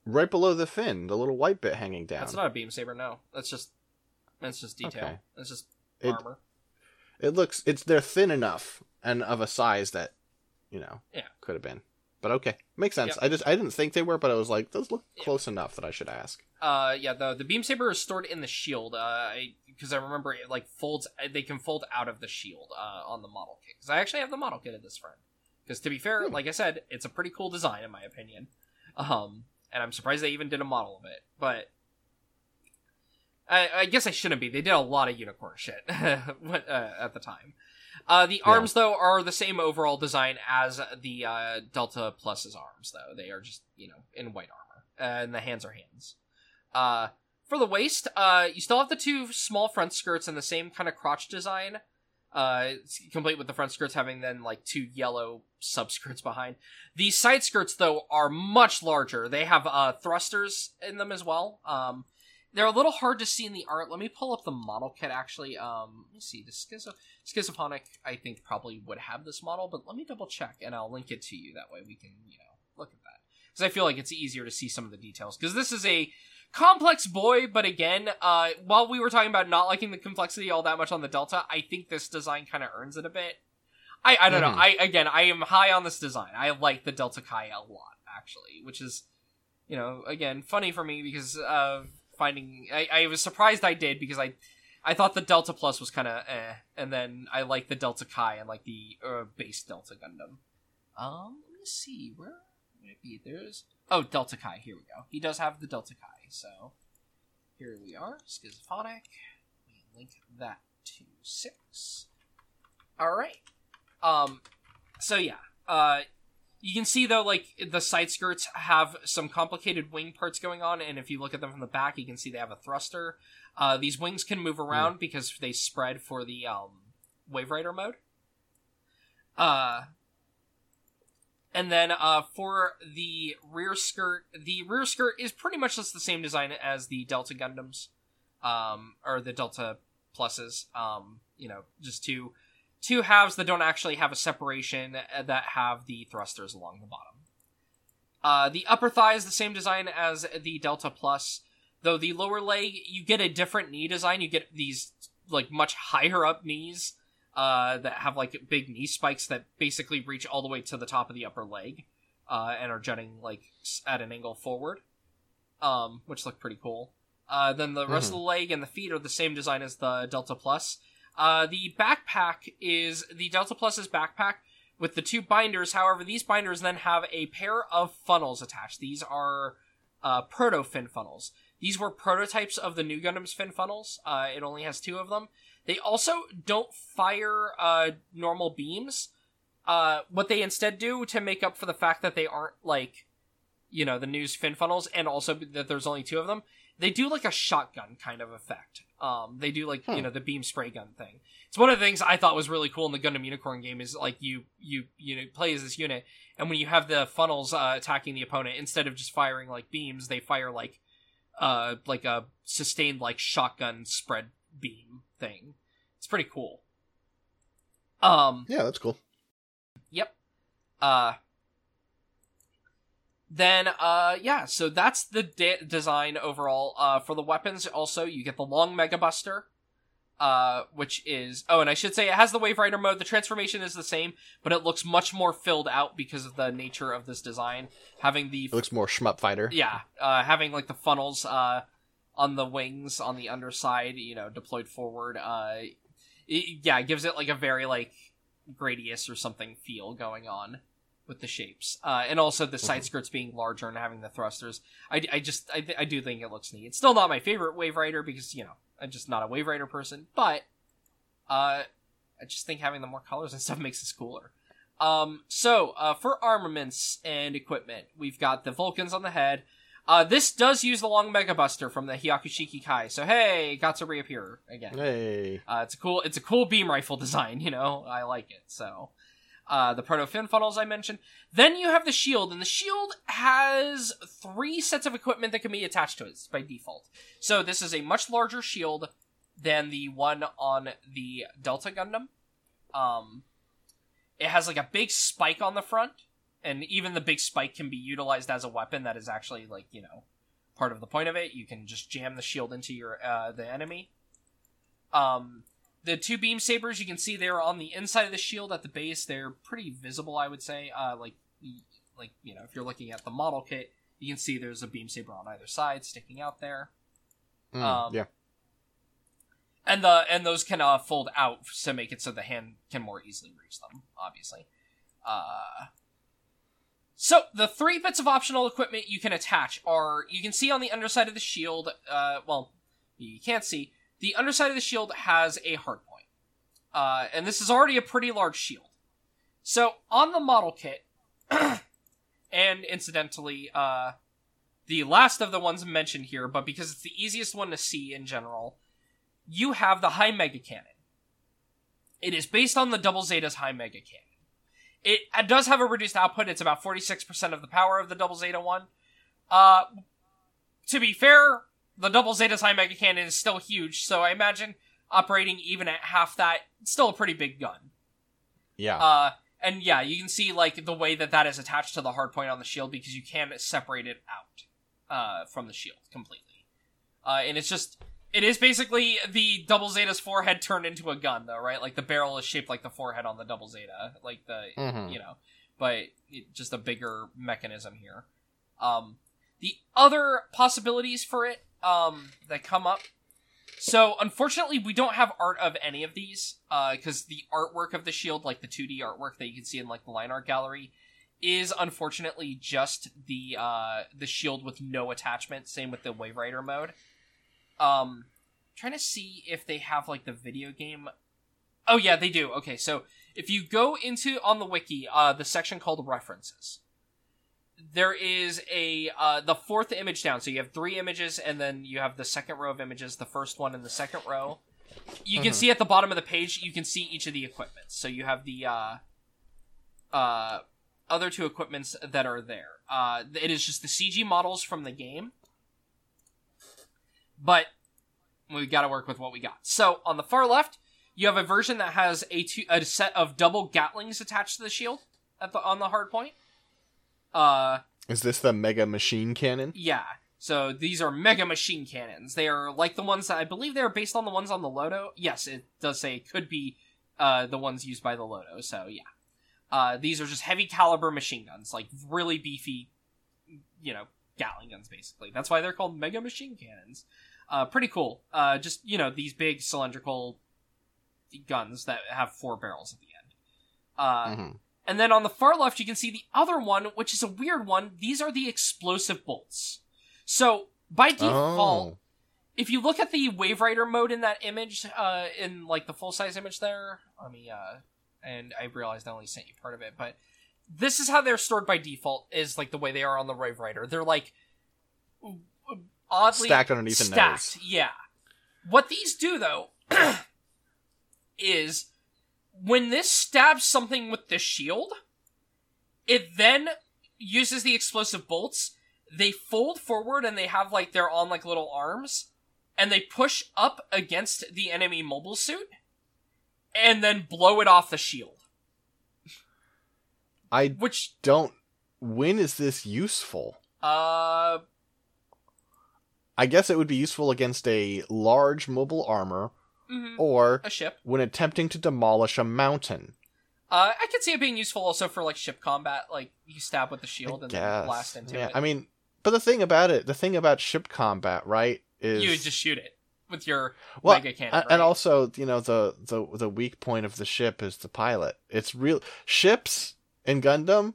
Right below the fin, the little white bit hanging down. that's not a beam saber. No, that's just that's just detail. Okay. That's just It- armor. It looks it's they're thin enough and of a size that, you know, Yeah. could have been. But okay, makes sense. Yep. I just I didn't think they were, but I was like, those look Yeah. close enough that I should ask. Uh, yeah, the the beam saber is stored in the shield. Uh, because I, remember it like folds. They can fold out of the shield. Uh, on the model kit. Because I actually have the model kit of this friend. Because to be fair, Hmm. like I said, it's a pretty cool design in my opinion. Um, and I'm surprised they even did a model of it. But I, I guess I shouldn't be. They did a lot of unicorn shit uh, at the time. Uh, the Yeah. arms though are the same overall design as the uh, Delta Plus's arms. Though they are just you know in white armor, and the hands are hands. Uh, for the waist, uh, you still have the two small front skirts and the same kind of crotch design. Uh, complete with the front skirts having then like two yellow subskirts behind. The side skirts though are much larger. They have uh thrusters in them as well. Um, they're a little hard to see in the art. Let me pull up the model kit actually. Um, let me see. The Schizo- Schizophonic I think probably would have this model, but let me double check and I'll link it to you. That way we can you know look at that because I feel like it's easier to see some of the details because this is a complex boy but again uh while we were talking about not liking the complexity all that much on the delta i think this design kind of earns it a bit i i don't Mhm. know i again i am high on this design i like the delta kai a lot actually which is you know again funny for me because of finding i i was surprised i did because i I thought the Delta Plus was kind of eh, and then I like the Delta Kai and like the uh, base Delta Gundam. Um, let me see where would it be? There's oh Delta Kai. Here we go. He does have the Delta Kai. So here we are. Schizophonic. Link that to six. All right. Um. So yeah. Uh. You can see though, like the side skirts have some complicated wing parts going on, and if you look at them from the back, you can see they have a thruster. Uh, these wings can move around because they spread for the um, Wave Rider mode. Uh, and then uh, for the rear skirt, the rear skirt is pretty much just the same design as the Delta Gundams, um, or the Delta Pluses. Um, you know, just two two halves that don't actually have a separation uh, that have the thrusters along the bottom. Uh, the upper thigh is the same design as the Delta Plus, though the lower leg you get a different knee design. You get these like much higher up knees uh, that have like big knee spikes that basically reach all the way to the top of the upper leg uh, and are jutting like at an angle forward, um, which look pretty cool. Uh, then the rest of the leg and the feet are the same design as the Delta Plus. Uh, the backpack is the Delta Plus's backpack with the two binders. However, these binders then have a pair of funnels attached. These are uh, proto fin funnels. These were prototypes of the Nu Gundam's fin funnels. Uh, it only has two of them. They also don't fire uh, normal beams. Uh, what they instead do to make up for the fact that they aren't like, you know, the Nu's fin funnels, and also that there's only two of them, they do like a shotgun kind of effect. Um, they do like you Hmm. know the beam spray gun thing. It's one of the things I thought was really cool in the Gundam Unicorn game is like you you you know play as this unit, and when you have the funnels uh, attacking the opponent, instead of just firing like beams, they fire like uh like a sustained like shotgun spread beam thing. It's pretty cool. Um, Yeah, that's cool. Yep. Uh then uh yeah so that's the de- design overall. Uh for the weapons also you get the long mega buster uh which is oh and i should say it has the wave rider mode. The transformation is the same but it looks much more filled out because of the nature of this design. Having the It looks more shmup fighter. yeah uh having like the funnels uh on the wings on the underside you know deployed forward uh it, yeah it gives it like a very like gradius or something feel going on with the shapes uh and also the side skirts being larger and having the thrusters i, I just I, I do think it looks neat it's still not my favorite wave rider because you know i'm just not a wave rider person but uh i just think having the more colors and stuff makes this cooler um so uh for armaments and equipment we've got the vulcans on the head uh, this does use the long Mega Buster from the Hyakushiki Kai, so hey, got to reappear again. Hey. Uh, it's a cool, it's a cool beam rifle design. You know, I like it. So, uh, the proto fin funnels I mentioned. Then you have the shield, and the shield has three sets of equipment that can be attached to it by default. So this is a much larger shield than the one on the Delta Gundam. Um, it has like a big spike on the front, and even the big spike can be utilized as a weapon. That is actually like you know part of the point of it. You can just jam the shield into your uh, the enemy. Um, the two beam sabers you can see they're on the inside of the shield at the base. They're pretty visible, I would say. Uh, like like you know if you're looking at the model kit, you can see there's a beam saber on either side sticking out there. Mm, Um, yeah. and the and those can uh, fold out to make it so the hand can more easily reach them. Obviously, uh, so the three bits of optional equipment you can attach are you can see on the underside of the shield. Uh, well, you can't see the underside of the shield has a hard point, uh, and this is already a pretty large shield. So on the model kit, and incidentally, uh, the last of the ones mentioned here, but because it's the easiest one to see in general, you have the high mega cannon. It is based on the double Zeta's high mega cannon. It, it does have a reduced output. It's about 46% of the power of the double Zeta one. Uh, to be fair, the double Zeta's high mega cannon is still huge, so I imagine operating even at half that, it's still a pretty big gun. Yeah. Uh, and yeah, you can see like the way that that is attached to the hard point on the shield because you can separate it out uh, from the shield completely. Uh, and it's just it is basically the double Zeta's forehead turned into a gun, though, right? Like the barrel is shaped like the forehead on the double Zeta, like the Mhm. you know, but it, just a bigger mechanism here. Um, the other possibilities for it um, that come up so unfortunately, we don't have art of any of these because the artwork of the shield, like the 2D artwork that you can see in like the line art gallery, is unfortunately just the uh, the shield with no attachment. Same with the Wave Rider mode. Um, trying to see if they have like the video game. Oh yeah, they do. Okay, so if you go into on the wiki, uh, the section called references, there is a uh, the fourth image down. So you have three images, and then you have the second row of images, the first one and the second row. You can Mhm. see at the bottom of the page, you can see each of the equipments. So you have the uh, uh, other two equipments that are there. Uh, it is just the CG models from the game, but we've got to work with what we got. So on the far left, you have a version that has a, two, a set of double Gatlings attached to the shield at the on the hard point. Uh, Is this the mega machine cannon? yeah. So these are mega machine cannons. They are like the ones that I believe they are based on the ones on the Loto. Yes, it does say it could be uh, the ones used by the Loto. So yeah, uh, these are just heavy caliber machine guns, like really beefy, you know, Gatling guns. Basically, that's why they're called mega machine cannons. Uh, pretty cool. Uh, just you know these big cylindrical guns that have four barrels at the end. Uh, Mhm. And then on the far left, you can see the other one, which is a weird one. These are the explosive bolts. So by default, Oh. if you look at the Wave Rider mode in that image, uh, in like the full size image there, let me, uh, and I realized I only sent you part of it, but this is how they're stored by default. Is like the way they are on the Wave Rider. They're like oddly Stacked underneath the stacked. nose. Yeah. What these do though is when this stabs something with the shield, it then uses the explosive bolts. They fold forward and they have like they're on like little arms, and they push up against the enemy mobile suit, and then blow it off the shield. I Which don't when is this useful? Uh, I guess it would be useful against a large mobile armor mhm, or a ship. when attempting to demolish a mountain. Uh, I could see it being useful also for like ship combat. Like you stab with the shield I and then guess. blast into yeah, it. I mean, but the thing about it, the thing about ship combat, right, is you just shoot it with your well, mega cannon. right? and also, you know, the the the weak point of the ship is the pilot. It's real ships in Gundam.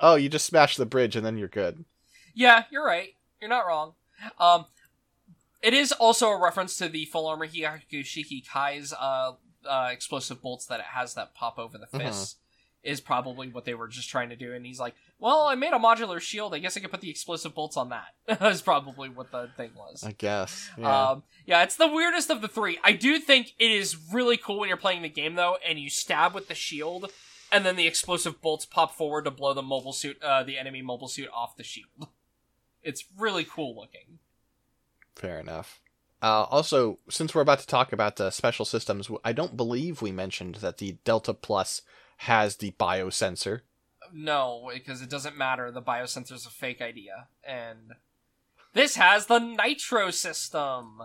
Oh, you just smash the bridge and then you're good. Yeah, you're right. You're not wrong. Um, it is also a reference to the full armor Hyakushiki Kai's uh, uh, explosive bolts that it has that pop over the fists. Is probably what they were just trying to do, and he's like, "Well, I made a modular shield. I guess I could put the explosive bolts on that." is probably what the thing was. I guess. Yeah. Um, yeah, it's the weirdest of the three. I do think it is really cool when you're playing the game though, and you stab with the shield, and then the explosive bolts pop forward to blow the mobile suit, uh, the enemy mobile suit off the shield. It's really cool looking. Fair enough. Uh, also, since we're about to talk about the special systems, I don't believe we mentioned that the Delta Plus has the biosensor. No, because it doesn't matter. The biosensor's a fake idea, and this has the nitro system.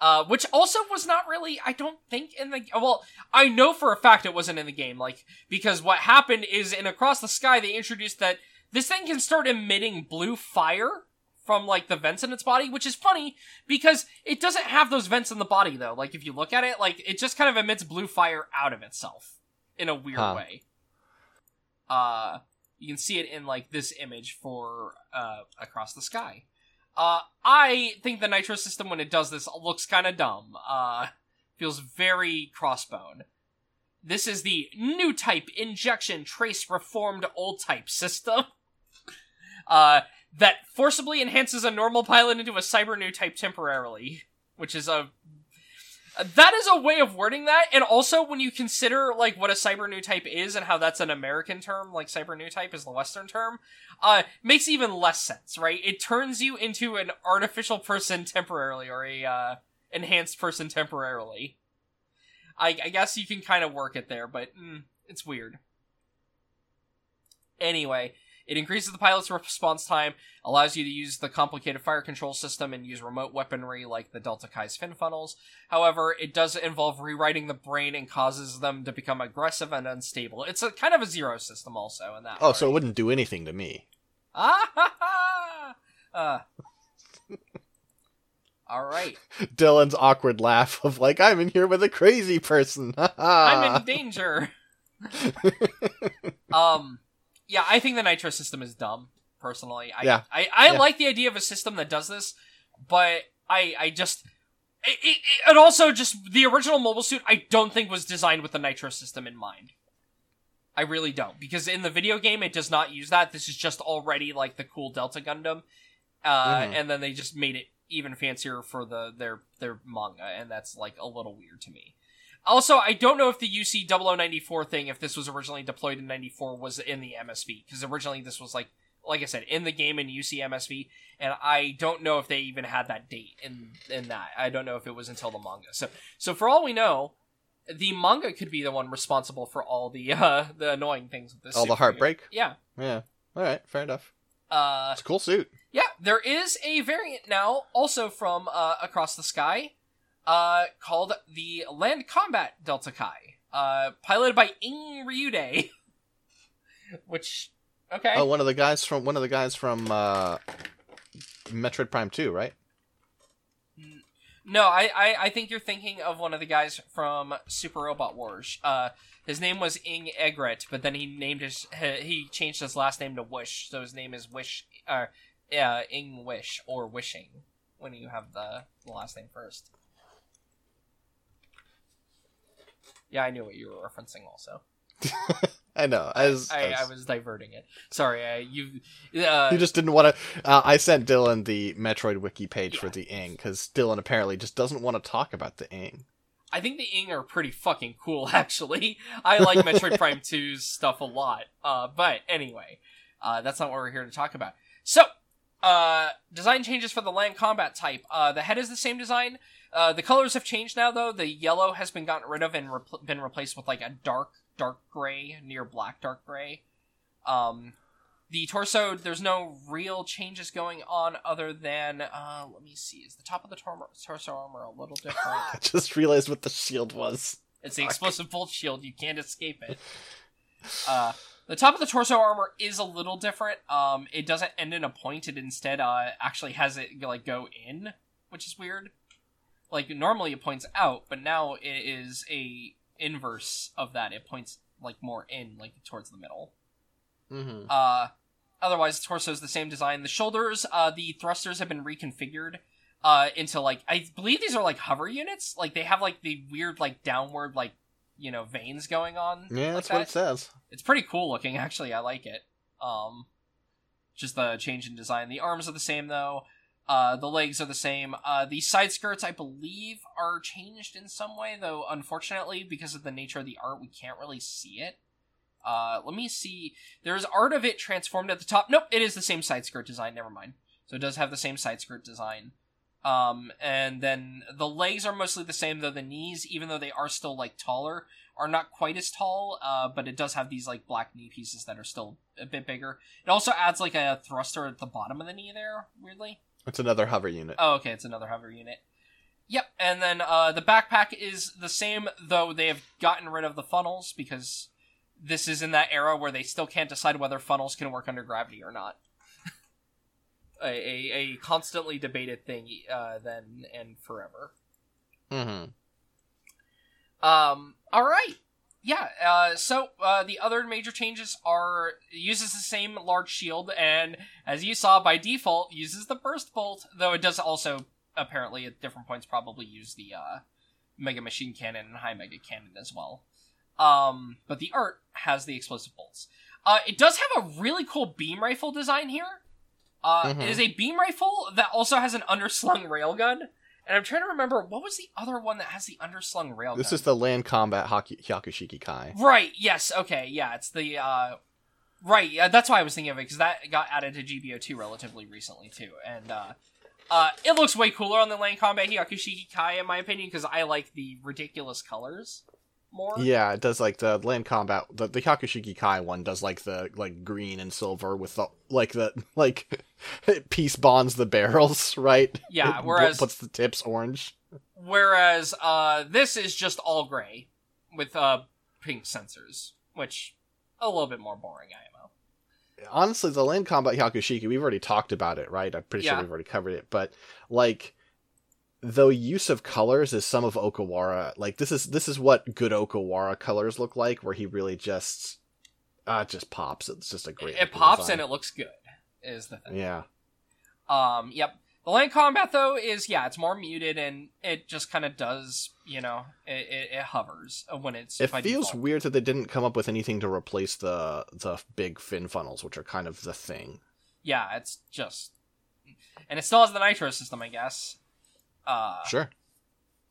Uh, which also was not really, I don't think, in the. Well, I know for a fact it wasn't in the game, like, because what happened is in Across the Sky, they introduced that this thing can start emitting blue fire from, like, the vents in its body, which is funny, because it doesn't have those vents in the body, though. Like, if you look at it, like, it just kind of emits blue fire out of itself in a weird Huh. way. Uh, you can see it in, like, this image for, uh, Across the Sky. Uh, I think the nitro system when it does this looks kind of dumb. Uh, feels very crossbone. This is the new type injection trace reformed old type system. Uh, that forcibly enhances a normal pilot into a cyber new type temporarily, which is a that is a way of wording that, and also when you consider like what a cyber new type is and how that's an American term, like cyber new type is the Western term, uh, makes even less sense, right? It turns you into an artificial person temporarily, or a uh, enhanced person temporarily. I, I guess you can kind of work it there, but mm, it's weird. Anyway, it increases the pilot's response time, allows you to use the complicated fire control system and use remote weaponry like the Delta Kai's fin funnels. However, it does involve rewriting the brain and causes them to become aggressive and unstable. It's a kind of a zero system also in that. Oh, so it wouldn't do anything to me. Ah ha ha! Uh. All right, Dylan's awkward laugh of like, I'm in here with a crazy person. I'm in danger. um, yeah, I think the nitro system is dumb. Personally, I Yeah. I, I Yeah. like the idea of a system that does this, but I I just it, it, it- and also just the original mobile suit I don't think was designed with the nitro system in mind. I really don't because in the video game it does not use that. This is just already like the cool Delta Gundam, uh, Mhm. and then they just made it even fancier for the their their manga, and that's like a little weird to me. Also, I don't know if the UC 0094 thing, if this was originally deployed in 94, was in the MSV, because originally this was like, like I said, in the game in UC MSV, and I don't know if they even had that date in in that. I don't know if it was until the manga. So, so for all we know, the manga could be the one responsible for all the uh the annoying things with this. All the heartbreak? Yeah. Yeah. All right. Fair enough. Uh, It's a cool suit. yeah, there is a variant now, also from uh, Across the Sky, uh, called the Land Combat Delta Kai, uh, piloted by Ing Ryude. Which, okay, Oh, one of the guys from one of the guys from uh, Metroid Prime Two, right? no, I, I I think you're thinking of one of the guys from Super Robot Wars. Uh, his name was Ing Egret, but then he named his he changed his last name to Wish, so his name is Wish, uh, yeah, Ing Wish or Wishing when you have the, the last name first. Yeah, I knew what you were referencing. Also, I know. I was. I, I I was- was diverting it. Sorry, I, you. Uh, you just didn't want to. Uh, I sent Dylan the Metroid wiki page for the Ing because Dylan apparently just doesn't want to talk about the Ing. I think the Ing are pretty fucking cool, actually. I like Metroid Prime 2's stuff a lot. Uh, but anyway, uh, that's not what we're here to talk about. So, uh, design changes for the land combat type. Uh, the head is the same design. Uh, the colors have changed now, though. The yellow has been gotten rid of and been replaced with like a dark, dark gray, near black, dark gray. Um, the torso, there's no real changes going on other than, uh, let me see, is the top of the tor- torso armor a little different? I just realized what the shield was. it's the explosive bolt shield, you can't escape it. Uh, the top of the torso armor is a little different. Um, it doesn't end in a point, it instead, uh, actually has it, like, go in, which is weird. Like, normally it points out, but now it is a inverse of that. It points, like, more in, like, towards the middle. Mm-hmm. Uh, otherwise, the torso is the same design. The shoulders, uh, the thrusters have been reconfigured uh, into like I believe these are like hover units. Like they have like the weird like downward like you know veins going on. Yeah, like that's what it says. It's pretty cool looking, actually. I like it. Um, just the change in design. The arms are the same though. Uh, the legs are the same. Uh, the side skirts, I believe, are changed in some way, though. Unfortunately, because of the nature of the art, we can't really see it. Uh, let me see. There's art of it transformed at the top. Nope, it is the same side skirt design. Never mind. So it does have the same side skirt design. Um, and then the legs are mostly the same, though the knees, even though they are still like taller, are not quite as tall. Uh, but it does have these like black knee pieces that are still a bit bigger. It also adds like a thruster at the bottom of the knee there, weirdly. It's another hover unit. Oh, okay, it's another hover unit. Yep, and then uh, the backpack is the same, though they have gotten rid of the funnels because this is in that era where they still can't decide whether funnels can work under gravity or not. a, a, a constantly debated thing uh, then and forever. Mm-hmm. Um, all right. Yeah, uh, so uh, the other major changes are it uses the same large shield, and as you saw by default, uses the burst bolt. Though it does also apparently at different points probably use the uh, mega machine cannon and high mega cannon as well. Um, but the art has the explosive bolts. Uh, it does have a really cool beam rifle design here. Uh, Mhm. It is a beam rifle that also has an underslung railgun. And I'm trying to remember what was the other one that has the underslung railgun. This is the land combat Haku- Hyakushiki Kai. Right. Yes. Okay. Yeah. It's the. uh Right. Yeah. That's why I was thinking of it because that got added to GBO2 relatively recently too, and uh, uh, it looks way cooler on the Land Combat Hyakushiki Kai in my opinion because I like the ridiculous colors more. Yeah, it does like the land combat. The, the Hyakushiki Kai one does like the like green and silver with the like the like piece bonds the barrels, right? Yeah, It whereas- puts the tips orange. Whereas uh, this is just all gray with uh pink sensors, which a little bit more boring IMO. honestly, the land combat Hyakushiki, we've already talked about it, right? I'm pretty Yeah. sure we've already covered it, but like the use of colors is some of Okawara. Like this is this is what good Okawara colors look like, where he really just uh it just pops. It's just a great. It looking pops design. and it looks good. Is the thing. yeah, Um, yep. The land combat though is yeah, it's more muted and it just kind of does, you know, it, it, it hovers when it's. it feels default. weird that they didn't come up with anything to replace the the big fin funnels, which are kind of the thing. Yeah, it's just, and it still has the nitro system, I guess. Uh, Sure.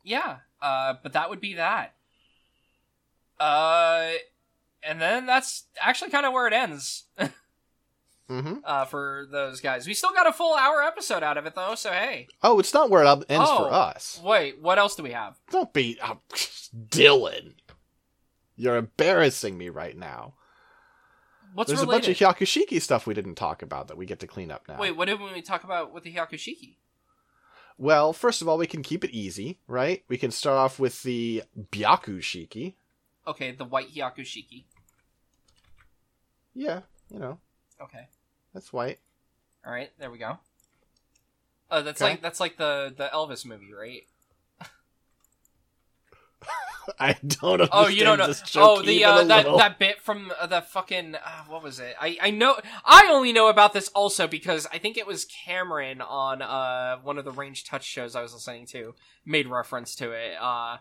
yeah. Uh, but that would be that. Uh, and then that's actually kind of where it ends. hmm uh, for those guys. We still got a full hour episode out of it though, so hey. Oh, it's not where it ends Oh. for us. Wait, what else do we have? Don't be uh, Dylan. You're embarrassing me right now. What's There's related? a bunch of Hyakushiki stuff we didn't talk about that we get to clean up now. Wait, what did we talk about with the Hyakushiki? Well, first of all, we can keep it easy, right? We can start off with the Byakushiki. Okay, the white Hyakushiki. Yeah, you know, Okay. that's white. All right, there we go. Oh, that's Okay. like that's like the the Elvis movie, right? I don't understand Oh, you don't know. this joke Oh, the uh, that little. that bit from uh, the fucking uh, what was it? I I know I only know about this also because I think it was Cameron on uh one of the Range Touch shows I was listening to made reference to it. Uh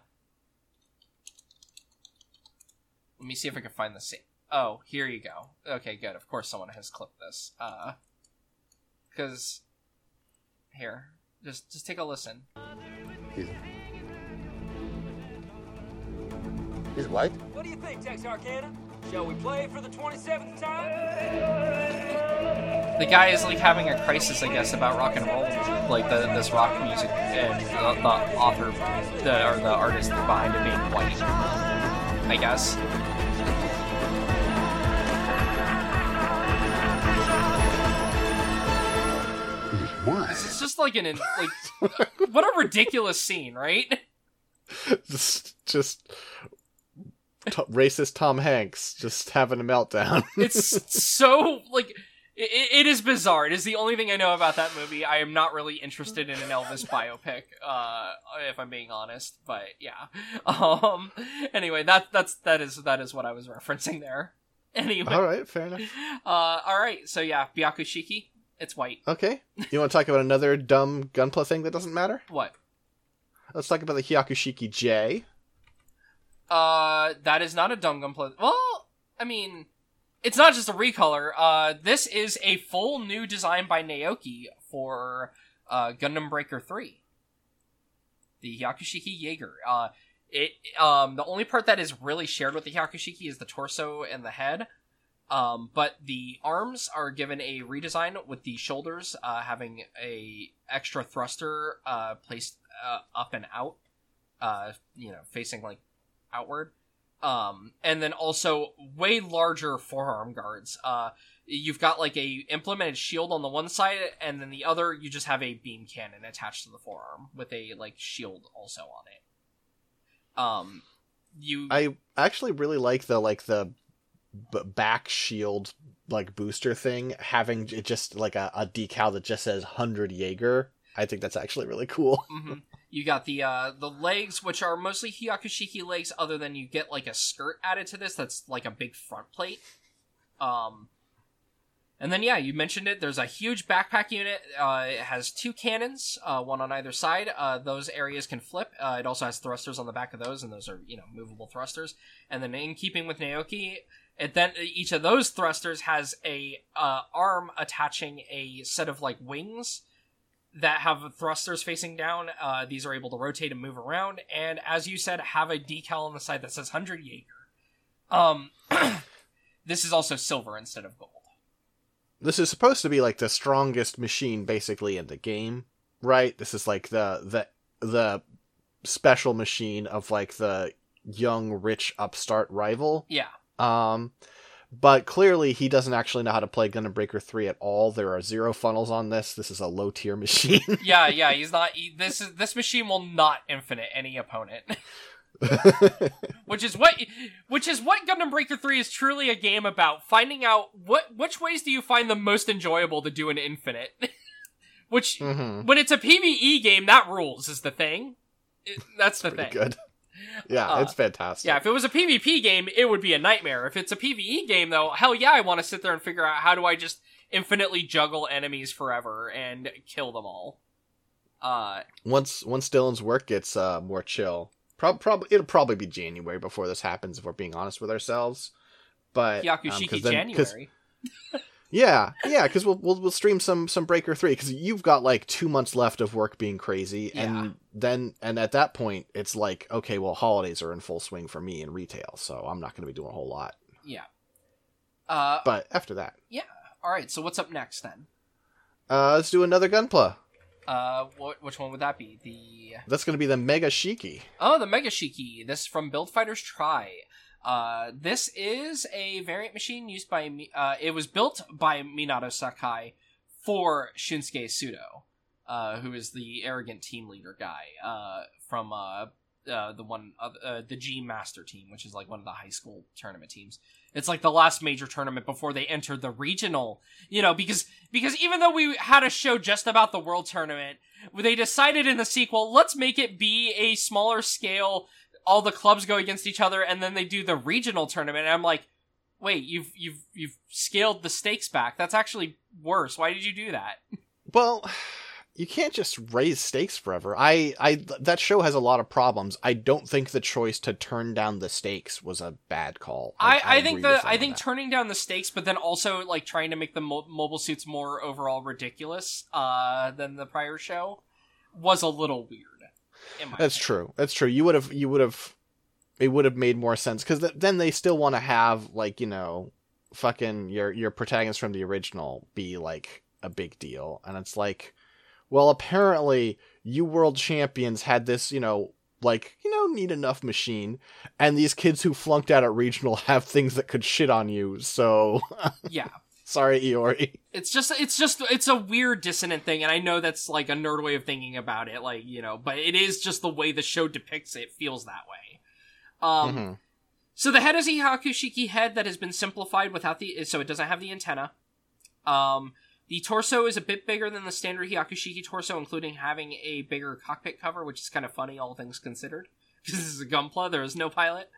Let me see if I can find the scene. Oh, here you go. Okay, good. Of course someone has clipped this. Uh cuz here, just just take a listen. He's white. What do you think, Texarkana? Shall we play for the 27th time? The guy is like having a crisis, I guess, about rock and roll, like the, this rock music, and the, the author, the, or the artist behind it being white. I guess. It's just like an like what a ridiculous scene, right? Just just t- racist Tom Hanks just having a meltdown. It's so like it, it is bizarre. It is the only thing I know about that movie. I am not really interested in an Elvis biopic, uh, if I'm being honest. But yeah. Um. Anyway, that that's that is that is what I was referencing there. Anyway. all right, fair enough. Uh. All right. So yeah, Byakushiki. It's white. Okay, you want to talk about another dumb gunpla thing that doesn't matter? What? Let's talk about the Hyakushiki J. Uh. That is not a dumb gun play. Well, I mean. It's not just a recolor. Uh, this is a full new design by Naoki for uh, Gundam Breaker 3. The Hyakushiki Jaeger. Uh, it um the only part that is really shared with the Hyakushiki is the torso and the head. Um, but the arms are given a redesign with the shoulders uh, having a extra thruster uh, placed uh, up and out, uh, you know, facing like outward. Um, and then also way larger forearm guards. Uh, you've got like a implemented shield on the one side, and then the other you just have a beam cannon attached to the forearm with a like shield also on it. Um, you I actually really like the like the b- back shield like booster thing having just like a, a decal that just says 100 Jaeger. I think that's actually really cool. hmm You got the uh the legs, which are mostly Hyakushiki legs, other than you get like a skirt added to this that's like a big front plate. Um and then yeah, you mentioned it. There's a huge backpack unit. Uh, it has two cannons, uh, one on either side. Uh, those areas can flip. Uh, it also has thrusters on the back of those, and those are you know movable thrusters. And then in keeping with Naoki, it then each of those thrusters has a uh, arm attaching a set of like wings that have thrusters facing down. Uh, these are able to rotate and move around, and as you said, have a decal on the side that says 100 Jaeger. Um, this is also silver instead of gold. This is supposed to be like the strongest machine basically in the game, right? This is like the the the special machine of like the young rich upstart rival. Yeah, Um, but clearly he doesn't actually know how to play Gundam Breaker 3 at all. There are zero funnels on this. This is a low tier machine. yeah, yeah. He's not. He, this is this machine will not infinite any opponent, which is what which is what Gundam Breaker Three is truly a game about. Finding out what which ways do you find the most enjoyable to do an infinite. which hmm when it's a PVE game, that rules is the thing. It- that's the thing. good. Yeah, Uh, it's fantastic. Yeah, if it was a PvP game, it would be a nightmare. If it's a PvE game, though, hell yeah, I want to sit there and figure out how do I just infinitely juggle enemies forever and kill them all. Uh, Once once Dylan's work gets uh, more chill, prob- prob- it'll probably be January before this happens. If we're being honest with ourselves, but um, Yakushiki then- 'cause- January. Yeah, yeah, because we'll, we'll we'll stream some some Breaker Three because you've got like two months left of work being crazy, Yeah. and then and at that point it's like okay, well holidays are in full swing for me in retail, so I'm not going to be doing a whole lot. Yeah. Uh, But after that, yeah. all right. So what's up next then? uh, let's do another Gunpla. Uh, what which one would that be? The That's going to be the Mega Shiki. oh, the Mega Shiki. This is from Build Fighters Try. Uh, this is a variant machine used by uh, it was built by Minato Sakai for Shinsuke Sudo, uh, who is the arrogant team leader guy uh, from uh, uh, the one the G Master team, which is like one of the high school tournament teams. It's like the last major tournament before they entered the regional. You know, because because even though we had a show just about the world tournament, they decided in the sequel, let's make it be a smaller scale. All the clubs go against each other, and then they do the regional tournament. And I'm like, wait, you've you've you've scaled the stakes back. That's actually worse. Why did you do that? Well, you can't just raise stakes forever. I, I, that show has a lot of problems. I don't think the choice to turn down the stakes was a bad call. I, I, think the I think that. turning down the stakes, but then also like trying to make the mo- mobile suits more overall ridiculous uh, than the prior show was a little weird. That's opinion. true. That's true. You would have, you would have, it would have made more sense because th- then they still want to have like you know, fucking your your protagonist from the original be like a big deal, and it's like, well, apparently you world champions had this, you know, like you know, need enough machine, and these kids who flunked out at regional have things that could shit on you, so Yeah, Sorry, Iori. It's just it's just it's a weird dissonant thing, and I know that's like a nerd way of thinking about it, like you know, but it is just the way the show depicts it feels that way. Um, Mhm. so the head is a Hyakushiki head that has been simplified without the so it doesn't have the antenna. Um, the torso is a bit bigger than the standard Hyakushiki torso, including having a bigger cockpit cover, which is kind of funny, all things considered. Because this is a Gunpla, there is no pilot.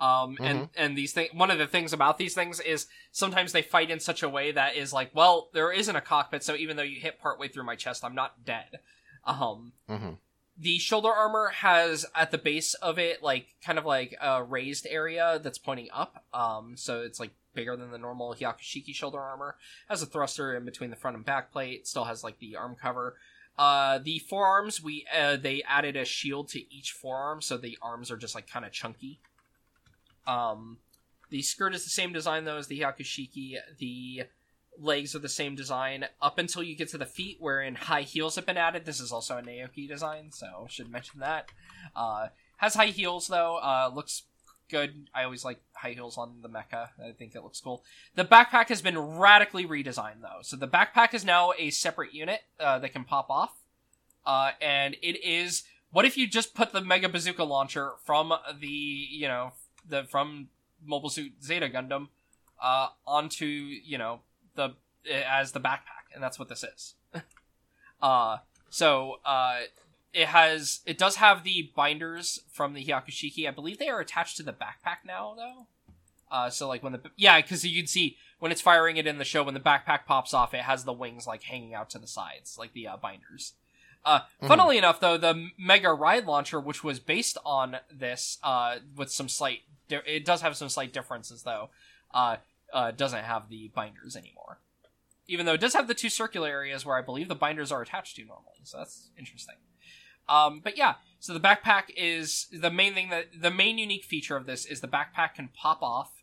Um, and and these things, one of the things about these things is sometimes they fight in such a way that is like, well, there isn't a cockpit, so even though you hit partway through my chest, I'm not dead. Um, Mhm. the shoulder armor has at the base of it like kind of like a raised area that's pointing up. Um so it's like bigger than the normal hyakushiki shoulder armor. Has a thruster in between the front and back plate. Still has like the arm cover. Uh the forearms we uh they added a shield to each forearm so the arms are just like kind of chunky um the skirt is the same design though as the hyakushiki the legs are the same design. Up until you get to the feet wherein high heels have been added this is also a naoki design so should mention that. Uh has high heels though. Uh looks good. I always like high heels on the mecha. I think it looks cool. The backpack has been radically redesigned though. So the backpack is now a separate unit uh, that can pop off. Uh and it is what if you just put the mega bazooka launcher from the you know the from mobile suit zeta gundam uh onto you know the as the backpack, and that's what this is. uh so uh it has it does have the binders from the Hyakushiki. I believe they are attached to the backpack now though. Uh so like when the yeah, because you can see when it's firing it in the show when the backpack pops off, it has the wings like hanging out to the sides, like the uh, binders. Uh, funnily enough, though, the Mega Ride Launcher, which was based on this, uh, with some slight, di- it does have some slight differences, though. Uh, uh, doesn't have the binders anymore. Even though it does have the two circular areas where I believe the binders are attached to normally, so that's interesting. Um, but yeah, so the backpack is the main thing that the main unique feature of this is the backpack can pop off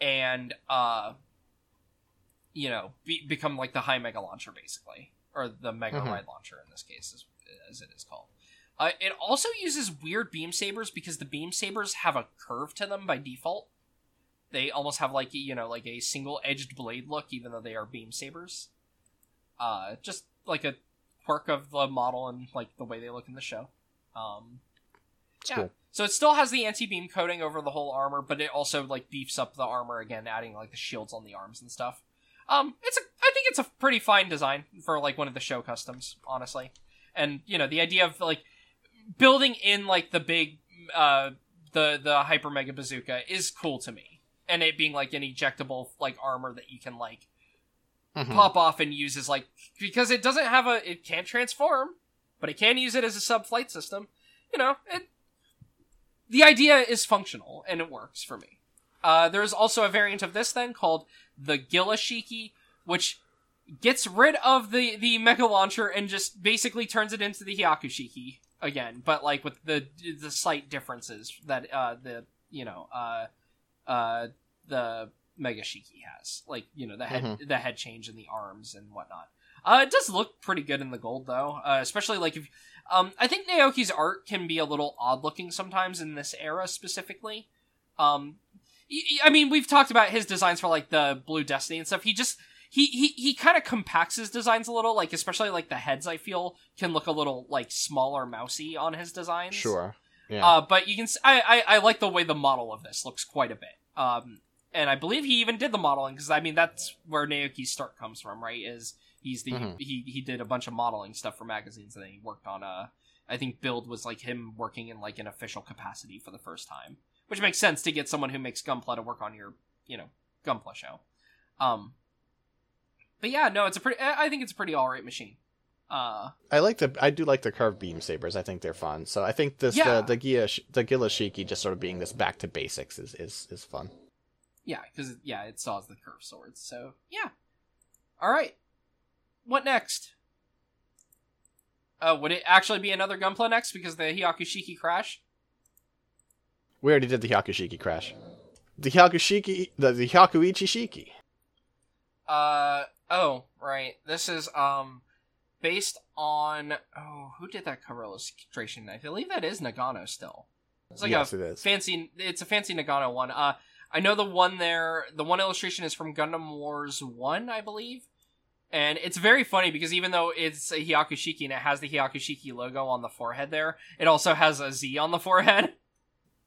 and uh, you know, be, become like the high mega launcher basically, or the mega Mhm. ride launcher in this case, as, as it is called. Uh, it also uses weird beam sabers because the beam sabers have a curve to them by default. They almost have like you know like a single edged blade look, even though they are beam sabers. Uh, just like a quirk of the model and like the way they look in the show. Um, It's yeah. cool. So it still has the anti-beam coating over the whole armor, but it also like beefs up the armor again, adding like the shields on the arms and stuff. Um, it's a I think it's a pretty fine design for like one of the show customs, honestly. And you know the idea of like building in like the big uh the the hyper mega bazooka is cool to me, and it being like an ejectable like armor that you can like Mhm. pop off and use as like because it doesn't have a it can't transform, but it can use it as a sub flight system. You know, it the idea is functional and it works for me. Uh, there's also a variant of this then called the Gilashiki, which gets rid of the the Mega Launcher and just basically turns it into the Hyakushiki again, but like with the the slight differences that uh the you know uh uh the Mega Shiki has, like you know the head the head change and the arms and whatnot. Uh, it does look pretty good in the gold though, uh, especially like if um, I think Naoki's art can be a little odd looking sometimes in this era specifically. Um, I mean, we've talked about his designs for like the Blue Destiny and stuff. He just he he he kind of compacts his designs a little, like especially like the heads. I feel can look a little like smaller, mousy on his designs. Sure. Yeah. Uh, but you can, see, I, I I like the way the model of this looks quite a bit. Um, and I believe he even did the modeling because I mean that's where Naoki's start comes from, right? Is he's the Mhm. he he did a bunch of modeling stuff for magazines and then he worked on uh I think Build was like him working in like an official capacity for the first time, which makes sense to get someone who makes Gunpla to work on your you know Gunpla show. Um, but yeah, no, it's a pretty. I think it's a pretty all right machine. Uh, I like the I do like the curved beam sabers. I think they're fun. So I think this Yeah. the the Gia the Gilashiki just sort of being this back to basics is is is fun. Yeah, because yeah, it saws the curved swords. So yeah. All right. What next? Uh, would it actually be another Gunpla next because the Hyakushiki crash? We already did the Hyakushiki crash. The Hyakushiki the, the Hyakuichi Shiki. Uh oh, right. This is um based on oh who did that cover illustration? I believe that is Nagano still. It's like yes, a it is. fancy. It's a fancy Nagano one. Uh, I know the one there, the one illustration is from Gundam Wars 1, I believe. And it's very funny because even though it's a Hyakushiki and it has the Hyakushiki logo on the forehead there, it also has a Z on the forehead.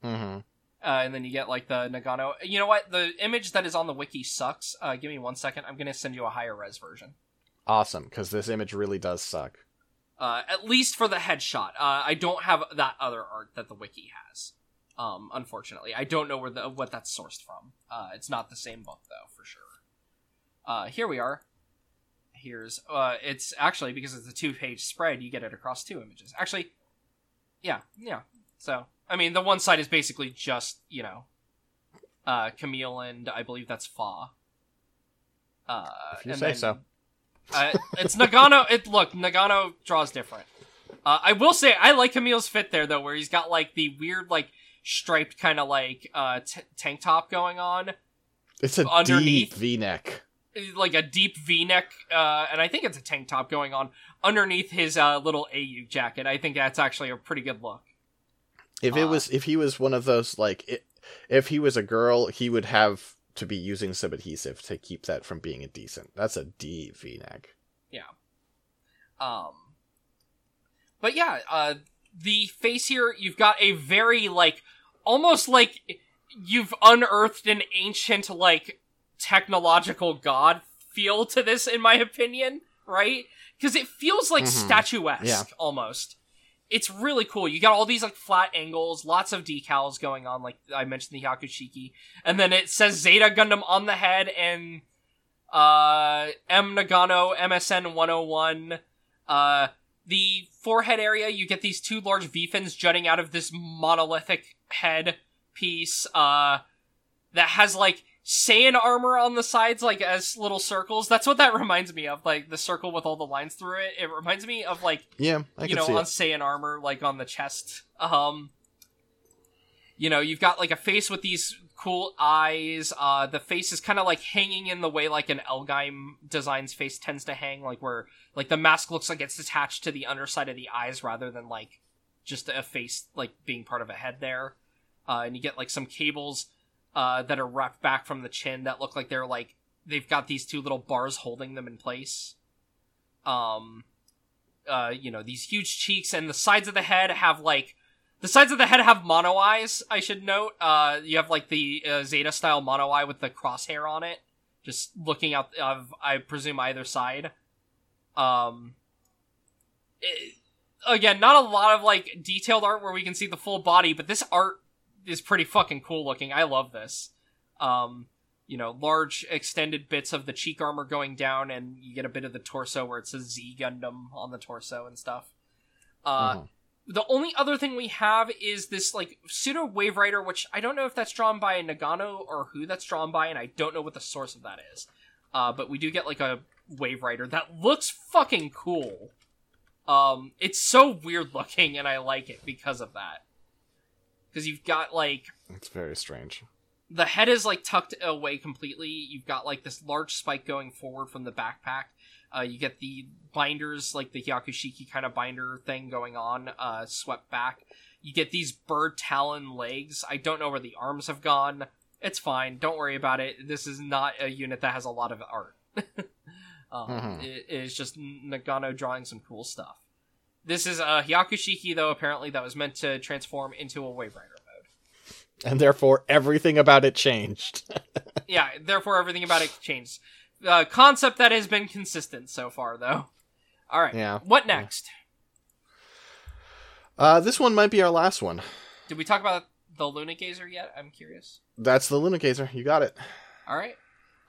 Mm-hmm. Uh, and then you get like the Nagano. You know what? The image that is on the wiki sucks. Uh, give me one second. I'm gonna send you a higher res version. Awesome, because this image really does suck. Uh, at least for the headshot. Uh, I don't have that other art that the wiki has. Um, unfortunately, I don't know where the what that's sourced from. Uh, it's not the same book though, for sure. Uh, here we are. Here's uh, it's actually because it's a two-page spread, you get it across two images. Actually, yeah, yeah. So I mean, the one side is basically just you know, uh, Camille and I believe that's Fa. Uh, If you say then- so. uh, it's Nagano. It look Nagano draws different. Uh, I will say I like Camille's fit there though, where he's got like the weird like striped kind of like uh t- tank top going on, It's a underneath- deep V-neck. like a deep V-neck, uh, and I think it's a tank top going on underneath his uh, little AU jacket. I think that's actually a pretty good look. If it was, if he was one of those like, it, if he was a girl, he would have to be using some adhesive to keep that from being indecent. That's a deep V-neck. Um, but yeah, uh, the face here, you've got a very like, almost like you've unearthed an ancient like technological god feel to this, in my opinion, right? Because it feels like Mhm. statuesque Yeah. almost. It's really cool. You got all these like flat angles, lots of decals going on, like I mentioned the Hyakushiki, and then it says Zeta Gundam on the head and uh M Nagano MSN 101 uh the forehead area you get these two large V fins jutting out of this monolithic head piece uh that has like Saiyan armor on the sides like as little circles. That's what that reminds me of, like the circle with all the lines through it. It reminds me of like Yeah, I you know, see on it. Saiyan armor, like on the chest. Um, you know, you've got like a face with these cool eyes. Uh, the face is kind of like hanging in the way like an L-Gaim design's face tends to hang, like where like the mask looks like it's attached to the underside of the eyes rather than like just a face like being part of a head there. Uh, and you get like some cables uh, that are wrapped back from the chin that look like they're like they've got these two little bars holding them in place. Um, uh, you know, these huge cheeks, and the sides of the head have like the sides of the head have mono eyes. I should note. Uh, you have like the uh, Zeta style mono eye with the crosshair on it, just looking out of I presume either side. Um, it- again, not a lot of like detailed art where we can see the full body, but this art is pretty fucking cool looking. I love this. Um, you know, large extended bits of the cheek armor going down, and you get a bit of the torso where it says Z Gundam on the torso and stuff. Uh, Mhm. the only other thing we have is this like pseudo wave rider, which I don't know if that's drawn by Nagano or who that's drawn by, and I don't know what the source of that is. Uh, but we do get like a wave rider that looks fucking cool. Um, it's so weird looking, and I like it because of that. Because you've got like It's very strange. the head is like tucked away completely. You've got like this large spike going forward from the backpack. Uh, you get the binders, like the Hyakushiki kind of binder thing going on, uh, swept back. You get these bird talon legs. I don't know where the arms have gone. It's fine. Don't worry about it. This is not a unit that has a lot of art. um, Mhm. it is just Nagano drawing some cool stuff. This is a Hyakushiki, though, apparently, that was meant to transform into a Wave Rider mode. And therefore, everything about it changed. yeah, therefore everything about it changed. Uh, concept that has been consistent so far, though. All right. Yeah. What next? Uh, this one might be our last one. Did we talk about the Luna Gazer yet? I'm curious. That's the Luna Gazer. You got it. All right.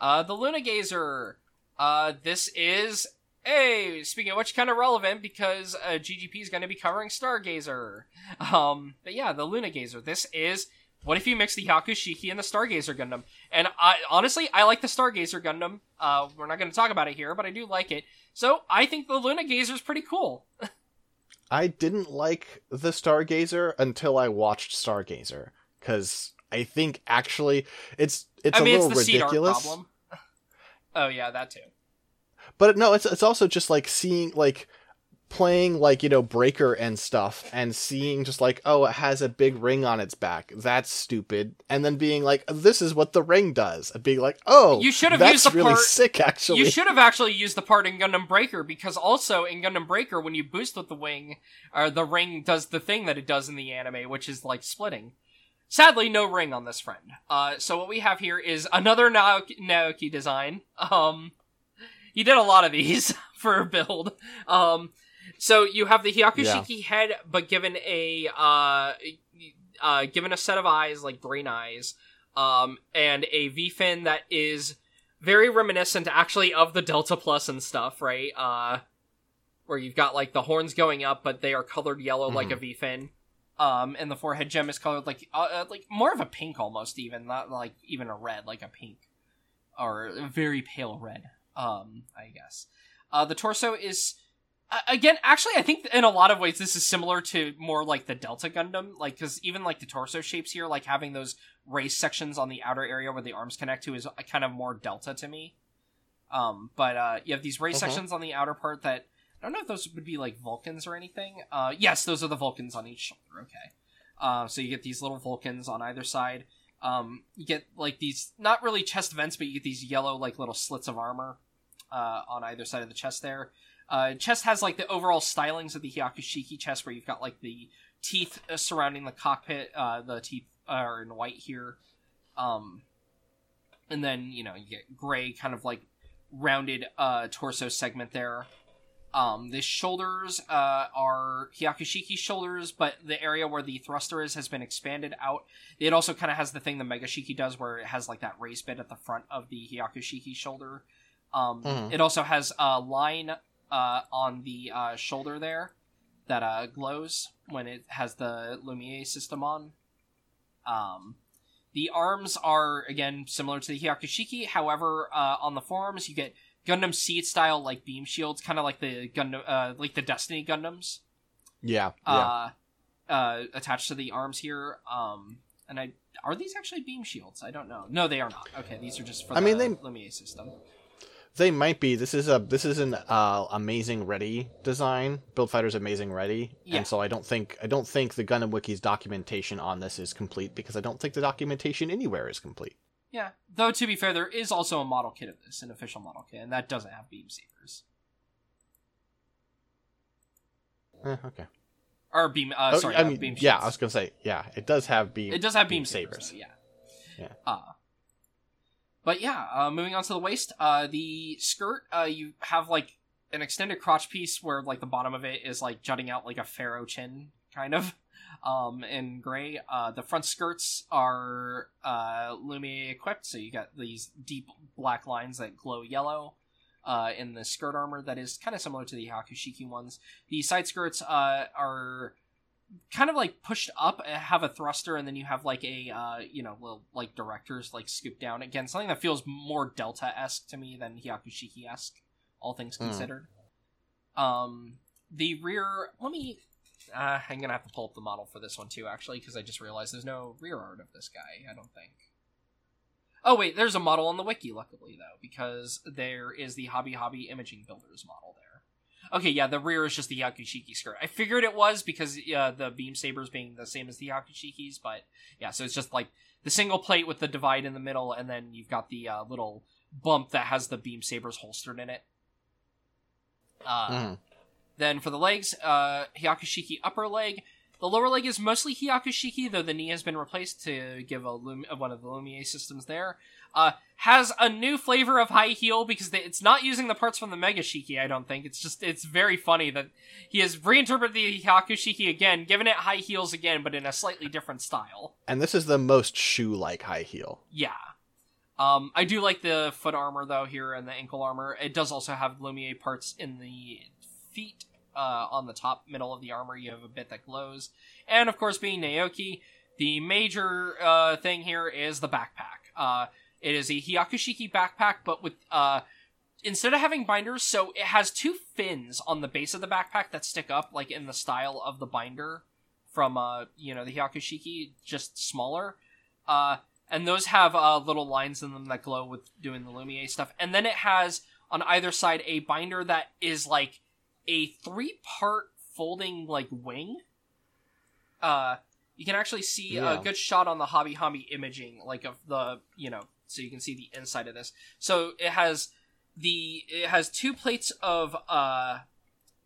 Uh, the Luna Gazer. Uh, this is hey. Speaking of which, kind of relevant because uh, GGP is going to be covering Stargazer. Um, but yeah, the Luna Gazer. This is. What if you mix the Hyakushiki and the Stargazer Gundam? And I honestly, I like the Stargazer Gundam. Uh, we're not going to talk about it here, but I do like it. So I think the Luna Gazer is pretty cool. I didn't like the Stargazer until I watched Stargazer because I think actually it's it's I mean, a it's little the seed ridiculous. problem. oh yeah, that too. But no, it's it's also just like seeing like playing like you know breaker and stuff and seeing just like oh it has a big ring on its back that's stupid and then being like this is what the ring does and being like oh You should have that's used the really part- sick actually You should have actually used the part in Gundam Breaker because also in Gundam Breaker, when you boost with the wing, or the ring does the thing that it does in the anime, which is like splitting. Sadly, no ring on this friend. Uh, so what we have here is another Naoki, Naoki design. Um, he did a lot of these for a build. Um, so you have the Hyakushiki head, but given a uh, uh, given a set of eyes like green eyes, um, and a V fin that is very reminiscent actually of the Delta Plus and stuff, right? Uh, where you've got like the horns going up, but they are colored yellow like a V fin. Um, and the forehead gem is colored like uh, uh, like more of a pink almost, even not like even a red, like a pink or a very pale red. Um, I guess. Uh, the torso is uh, again actually I think in a lot of ways this is similar to more like the Delta Gundam, like because even like the torso shapes here, like having those race sections on the outer area where the arms connect to is kind of more Delta to me. Um, but uh, you have these race Uh-huh. sections on the outer part that I don't know if those would be like Vulcans or anything. Uh, yes, those are the Vulcans on each shoulder. Okay. Uh, so you get these little Vulcans on either side. Um, you get like these not really chest vents, but you get these yellow like little slits of armor uh, on either side of the chest there. Uh, chest has like the overall stylings of the Hyakushiki chest, where you've got like the teeth uh, surrounding the cockpit. Uh, the teeth are in white here, um, and then you know you get gray, kind of like rounded uh, torso segment there. Um, the shoulders uh, are Hyakushiki shoulders, but the area where the thruster is has been expanded out. It also kind of has the thing the Megashiki does, where it has like that raised bit at the front of the Hyakushiki shoulder. Um, Mhm. It also has a line uh, on the uh, shoulder there that uh, glows when it has the Lumiere system on. Um, the arms are again similar to the Hyakushiki. However, uh, on the forearms you get Gundam Seed style like beam shields, kind of like the Gundam, uh, like the Destiny Gundams, yeah yeah uh, uh, attached to the arms here. Um, and I are these actually beam shields? I don't know. No, they are not. Okay, these are just for I the mean, they- Lumiere system. They might be. This is a this is an uh, amazing ready design. Build Fighter's amazing ready, Yeah. and so I don't think I don't think the Gundam Wiki's documentation on this is complete because I don't think the documentation anywhere is complete. Yeah, though to be fair, there is also a model kit of this, an official model kit, and that doesn't have beam sabers Eh, okay. or beam. Uh, Oh, sorry, I uh, mean, beam shields. yeah, I was gonna say, yeah, it does have beam. It does have beam, beam sabers. sabers. though, yeah. Yeah. Uh, but yeah, uh, moving on to the waist. Uh, the skirt, uh, you have like an extended crotch piece where like the bottom of it is like jutting out like a pharaoh chin, kind of, um, in gray. Uh, the front skirts are uh, Lumiere equipped, so you got these deep black lines that glow yellow. Uh, in the skirt armor that is kind of similar to the Hyakushiki ones. The side skirts are kind of like pushed up uh, have a thruster and then you have like a uh you know little like directors like scoop down again something that feels more delta-esque to me than hyakushiki-esque all things Hmm. considered. Um the rear let me uh, i'm gonna have to pull up the model for this one too actually because i just realized there's no rear art of this guy i don't think. Oh wait there's a model on the wiki luckily though because there is the hobby hobby imaging builders model there Okay, yeah, the rear is just the Hyakushiki skirt. I figured it was because uh, the beam sabers being the same as the Hyakushikis, but yeah, so it's just like the single plate with the divide in the middle, and then you've got the uh, little bump that has the beam sabers holstered in it. Uh, Mhm. Then for the legs, uh, Hyakushiki upper leg. The lower leg is mostly Hyakushiki, though the knee has been replaced to give a Lum- uh, one of the Lumiere systems there. Uh, has a new flavor of high heel because they, it's not using the parts from the Mega Shiki. I don't think it's just it's very funny that he has reinterpreted the Hyakushiki again, given it high heels again, but in a slightly different style. And this is the most shoe-like high heel. Yeah. Um, I do like the foot armor though here and the ankle armor. It does also have Lumiere parts in the feet. Uh, on the top middle of the armor, you have a bit that glows, and of course, being Naoki, the major uh, thing here is the backpack. Uh, it is a Hyakushiki backpack, but with uh, instead of having binders, so it has two fins on the base of the backpack that stick up, like in the style of the binder from uh, you know, the Hyakushiki, just smaller. Uh, and those have uh, little lines in them that glow with doing the Lumiere stuff. And then it has on either side a binder that is like a three part folding like wing. Uh, you can actually see Yeah. a good shot on the Hobby Hobby imaging, like of the you know, so you can see the inside of this. So it has the it has two plates of uh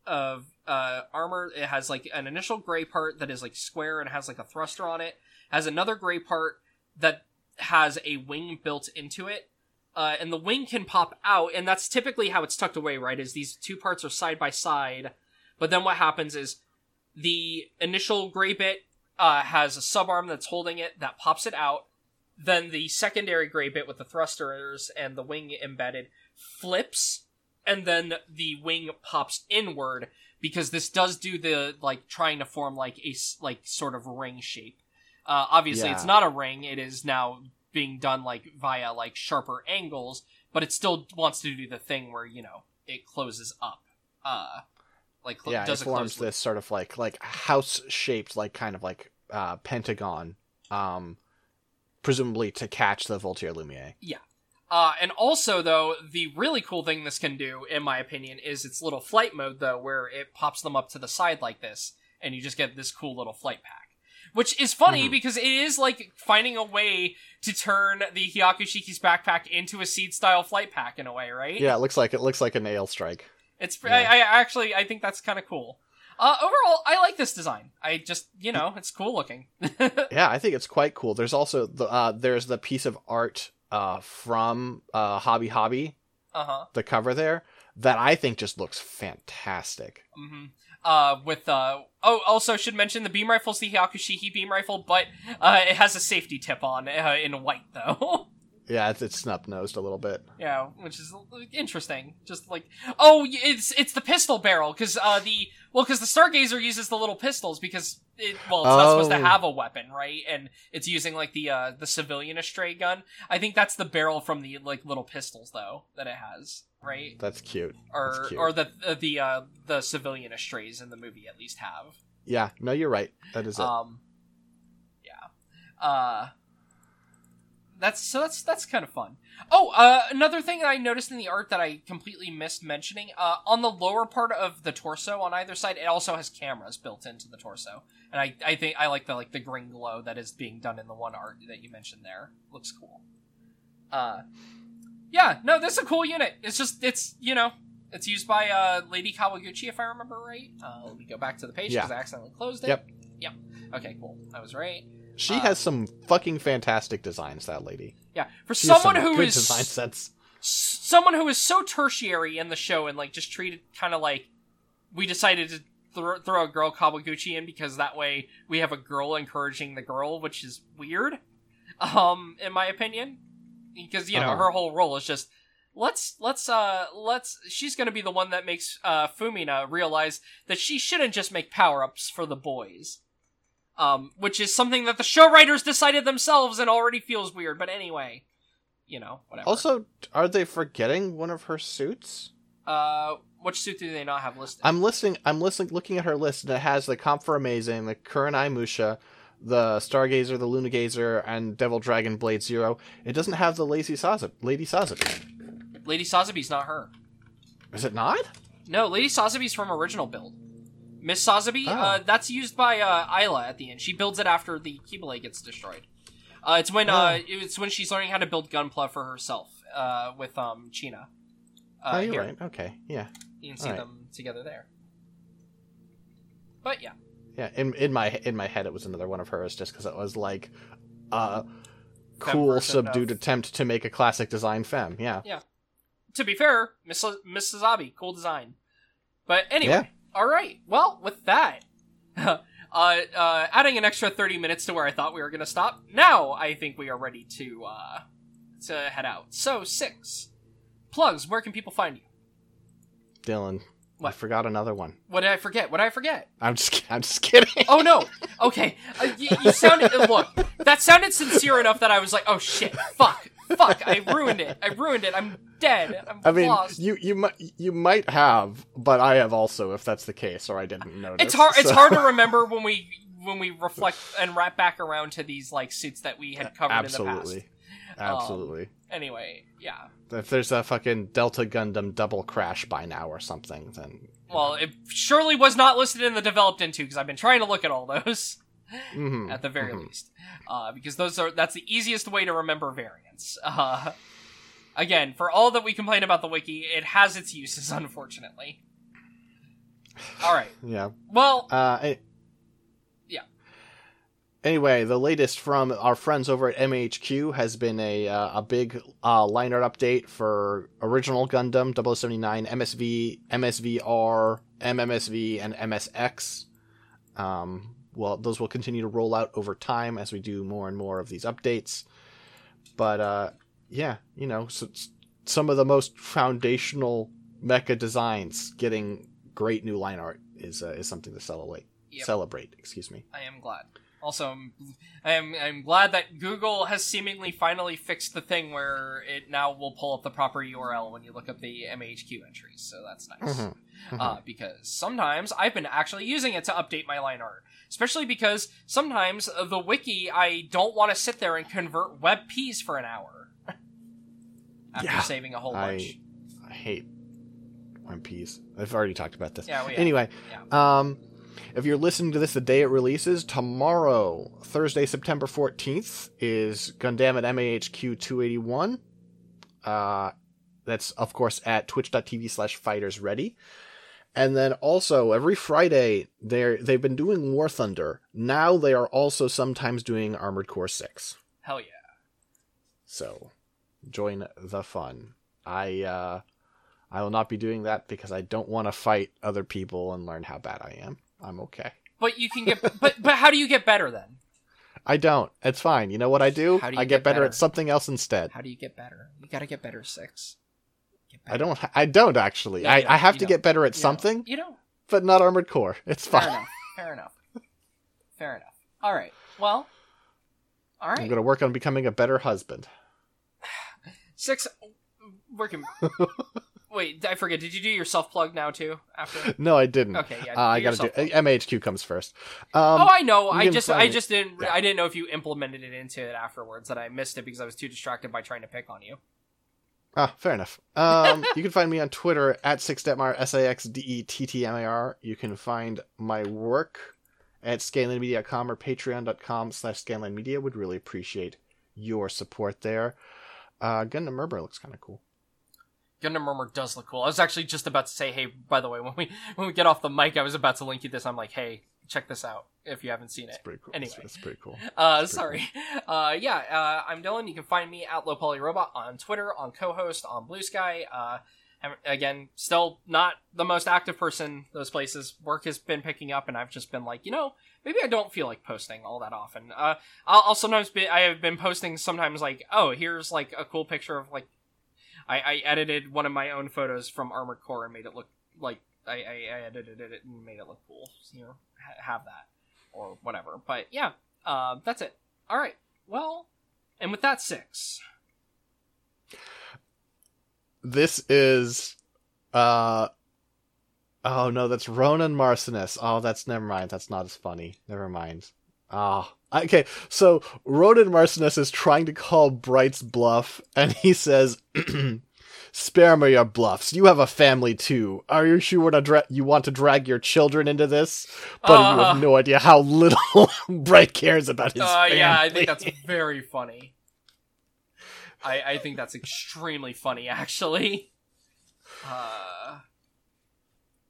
of uh armor. It has like an initial gray part that is like square and has like a thruster on it. Has another gray part that has a wing built into it. Uh, and the wing can pop out, and that's typically how it's tucked away, right? Is these two parts are side by side, but then what happens is the initial gray bit uh, has a subarm that's holding it that pops it out. Then the secondary gray bit with the thrusters and the wing embedded flips, and then the wing pops inward because this does do the like trying to form like a like sort of ring shape. Uh, obviously, Yeah. it's not a ring. It is now being done like via like sharper angles, but it still wants to do the thing where you know it closes up. Uh, like cl- yeah, it does a forms close this sort of like like house shaped, like kind of like uh, pentagon, um, presumably to catch the Voiture Lumiere. Yeah. Uh, and also, though, the really cool thing this can do, in my opinion, is its little flight mode, though, where it pops them up to the side like this, and you just get this cool little flight pack. Which is funny Mhm. because it is like finding a way to turn the Hyakushiki's backpack into a seed style flight pack in a way, right? Yeah, it looks like it looks like a nail strike. It's Yeah. I, I actually I think that's kind of cool. Uh, overall, I like this design. I just you know it's cool looking. Yeah, I think it's quite cool. There's also the uh, there's the piece of art uh, from uh, Hobby Hobby, uh huh. the cover there, that I think just looks fantastic. hmm Uh, with uh oh, also should mention the beam rifle's the Hyakushiki beam rifle, but uh, it has a safety tip on uh, in white though. Yeah, it's, it's snub nosed a little bit. yeah, which is interesting. Just like oh, it's it's the pistol barrel because uh the well because the Stargazer uses the little pistols because it well it's not supposed to Oh. have a weapon right and it's using like the uh the civilian astray gun. I think that's the barrel from the like little pistols though that it has right That's cute. or That's cute. or the uh, the uh the civilian astrays in the movie at least have. Yeah, no, you're right. That is it. Um, yeah. Uh, that's so that's that's kind of fun. Oh, uh, another thing that I noticed in the art that I completely missed mentioning. Uh, on the lower part of the torso on either side, it also has cameras built into the torso, and I I think I like the like the green glow that is being done in the one art that you mentioned there. Looks cool. Uh, yeah, no, this is a cool unit. It's just it's you know. It's used by uh, Lady Kawaguchi, if I remember right. Uh, let me go back to the page Yeah. because I accidentally closed it. Yep. Yep. Okay, cool. I was right. She uh, has some fucking fantastic designs. That lady. Yeah, for She someone some who design sense. someone who is so tertiary in the show and like just treated kind of like we decided to throw, throw a girl Kawaguchi in because that way we have a girl encouraging the girl, which is weird, um, in my opinion, because you know Uh-huh. her whole role is just let's let's uh let's she's gonna be the one that makes uh Fumina realize that she shouldn't just make power ups for the boys. Um, which is something that the show writers decided themselves and already feels weird, but anyway. You know, whatever. Also, are they forgetting one of her suits? Uh, which suit do they not have listed? I'm listening. I'm listening, looking at her list, and it has the Comp for Amazing, the Kurenai Musha, the Stargazer, the Lunagazer, and Devil Dragon Blade Zero. It doesn't have the Lazy Sazab, Lady Sazabi. Lady Sazabi's not her. Is it not? No, Lady Sazabi's from original build. Miss Sazabi, Oh. uh, that's used by uh, Aila at the end. She builds it after the Qubeley gets destroyed. Uh, it's when uh, Oh. it's when she's learning how to build Gunpla for herself uh, with um China. Uh, oh, you're here. right. Okay, yeah, You can see Alright. them together there. But yeah, yeah. In in my in my head, it was another one of hers, just because it was like a cool, subdued of- attempt to make a classic design femme. Yeah, Yeah. to be fair, Miss Miss Sazabi, cool design. But anyway, Yeah. All right. Well, with that, uh, uh, adding an extra thirty minutes to where I thought we were going to stop. Now I think we are ready to uh, to head out. So six plugs. Where can people find you? Dylan. I forgot another one. What did I forget? What did I forget? I'm just I'm just kidding. Oh no. Okay. Uh, you, you sounded look. That sounded sincere enough that I was like, oh shit, fuck, fuck. I ruined it. I ruined it. I'm dead. I'm I mean, lost. you you might you might have, but I have also, if that's the case, or I didn't notice. it's hard. It's hard to remember when we when we reflect and wrap back around to these like suits that we had covered in the Absolutely. past. Absolutely. Anyway, yeah. if there's a fucking Delta Gundam double crash by now or something, then Well, it surely was not listed in the developed into because I've been trying to look at all those Mhm, at the very mhm. least, uh, because those are that's the easiest way to remember variants. Uh, again, for all that we complain about the wiki, it has its uses, unfortunately. All right. yeah. Well, Uh, Yeah. Anyway, the latest from our friends over at MHQ has been a uh, a big uh, art update for original Gundam 0079, MSV, MSVR, MMSV, and MSX. Um, well, those will continue to roll out over time as we do more and more of these updates. But uh, yeah, you know, so, some of the most foundational mecha designs getting great new line art is uh, is something to celebrate. Yep. Celebrate, excuse me. I am glad. Also, I'm, I am glad that Google has seemingly finally fixed the thing where it now will pull up the proper URL when you look up the MHQ entries. So that's nice. Mhm. Uh, because sometimes I've been actually using it to update my line art, especially because sometimes the wiki I don't want to sit there and convert WebP's for an hour after Yeah. saving a whole bunch. I hate Piece. I've already talked about this. Yeah, we have. Anyway, um, if you're listening to this the day it releases, tomorrow, Thursday, September 14th, is Gundam at MAHQ 281. Uh, that's, of course, at twitch.tv slash fighters ready. And then also, every Friday, they're, they've been doing War Thunder. Now they are also sometimes doing Armored Core 6. Hell yeah. So, join the fun. I, uh, I will not be doing that because I don't want to fight other people and learn how bad I am. I'm okay. But you can get, but but how do you get better then? I don't. It's fine. You know what I do? How do you I get get better, better? at something else instead. How do you get better? You gotta get better six. I don't. I don't actually. Yeah, I, you I have don't. to get better at You don't. something, You don't. but not armored core. It's fine. Fair enough. Fair enough. Fair enough. All right. Well. All right. I'm going to work on becoming a better husband. Six. Working. Wait, I forget. Did you do your self plug now too? After. No, I didn't. Okay, yeah, Uh, I got to do. MHQ comes first. Um, oh, I know. I just, I just didn't, Yeah. I didn't know if you implemented it into it afterwards. That I missed it because I was too distracted by trying to pick on you. Ah, fair enough. Um, you can find me on Twitter at saxdettmar, S A X D E T T M A R. You can find my work at scanlinemedia.com or patreon.com slash scanlinemedia. Would really appreciate your support there. Uh, Gundam Murmur looks kind of cool. Gundam Murmur does look cool. I was actually just about to say, hey, by the way, when we when we get off the mic, I was about to link you this. I'm like, hey, check this out if you haven't seen it. It's pretty cool. Anyway. It's, pretty cool. Uh, pretty sorry. Uh, yeah, uh, I'm Dylan. You can find me at Low Poly Robot on Twitter, on Cohost, on Bluesky. Uh, and again, still not the most active person. Those places work has been picking up, and I've just been like, you know, maybe I don't feel like posting all that often. Uh, I'll, I'll sometimes be. I have been posting sometimes like, oh, here's like a cool picture of like, I, I edited one of my own photos from Armored Core and made it look like I, I, I edited it and made it look cool. You know, have that or whatever. But yeah, uh, that's it. All right. Well, and with that Sax, This is, uh, oh no, that's Ronan Marcenas. Oh, that's never mind. That's not as funny. Never mind. Ah, okay. So Ronan Marcenas is trying to call Bright's bluff, and he says, "Spare me your bluffs. You have a family too. Are you sure to dra- you want to drag your children into this? But you Uh. have no idea how little Bright cares about his uh, family." yeah, I think that's very funny. I, I think that's extremely funny, actually. Uh,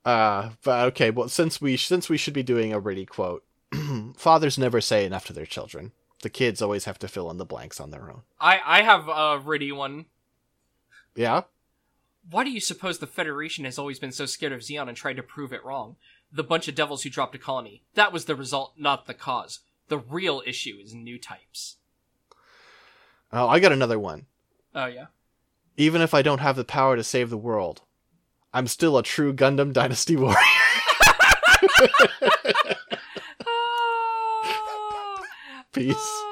Uh, but okay, well, since we since we should be doing a Riddhe quote, fathers never say enough to their children. The kids always have to fill in the blanks on their own. I I have a Riddhe one. Yeah, Why do you suppose the Federation has always been so scared of Zeon and tried to prove it wrong? The bunch of devils who dropped a colony. That was the result, not the cause. The real issue is Newtypes. Oh, I got another one. Oh yeah. Even if I don't have the power to save the world, I'm still a true Gundam Dynasty warrior. Oh. Peace.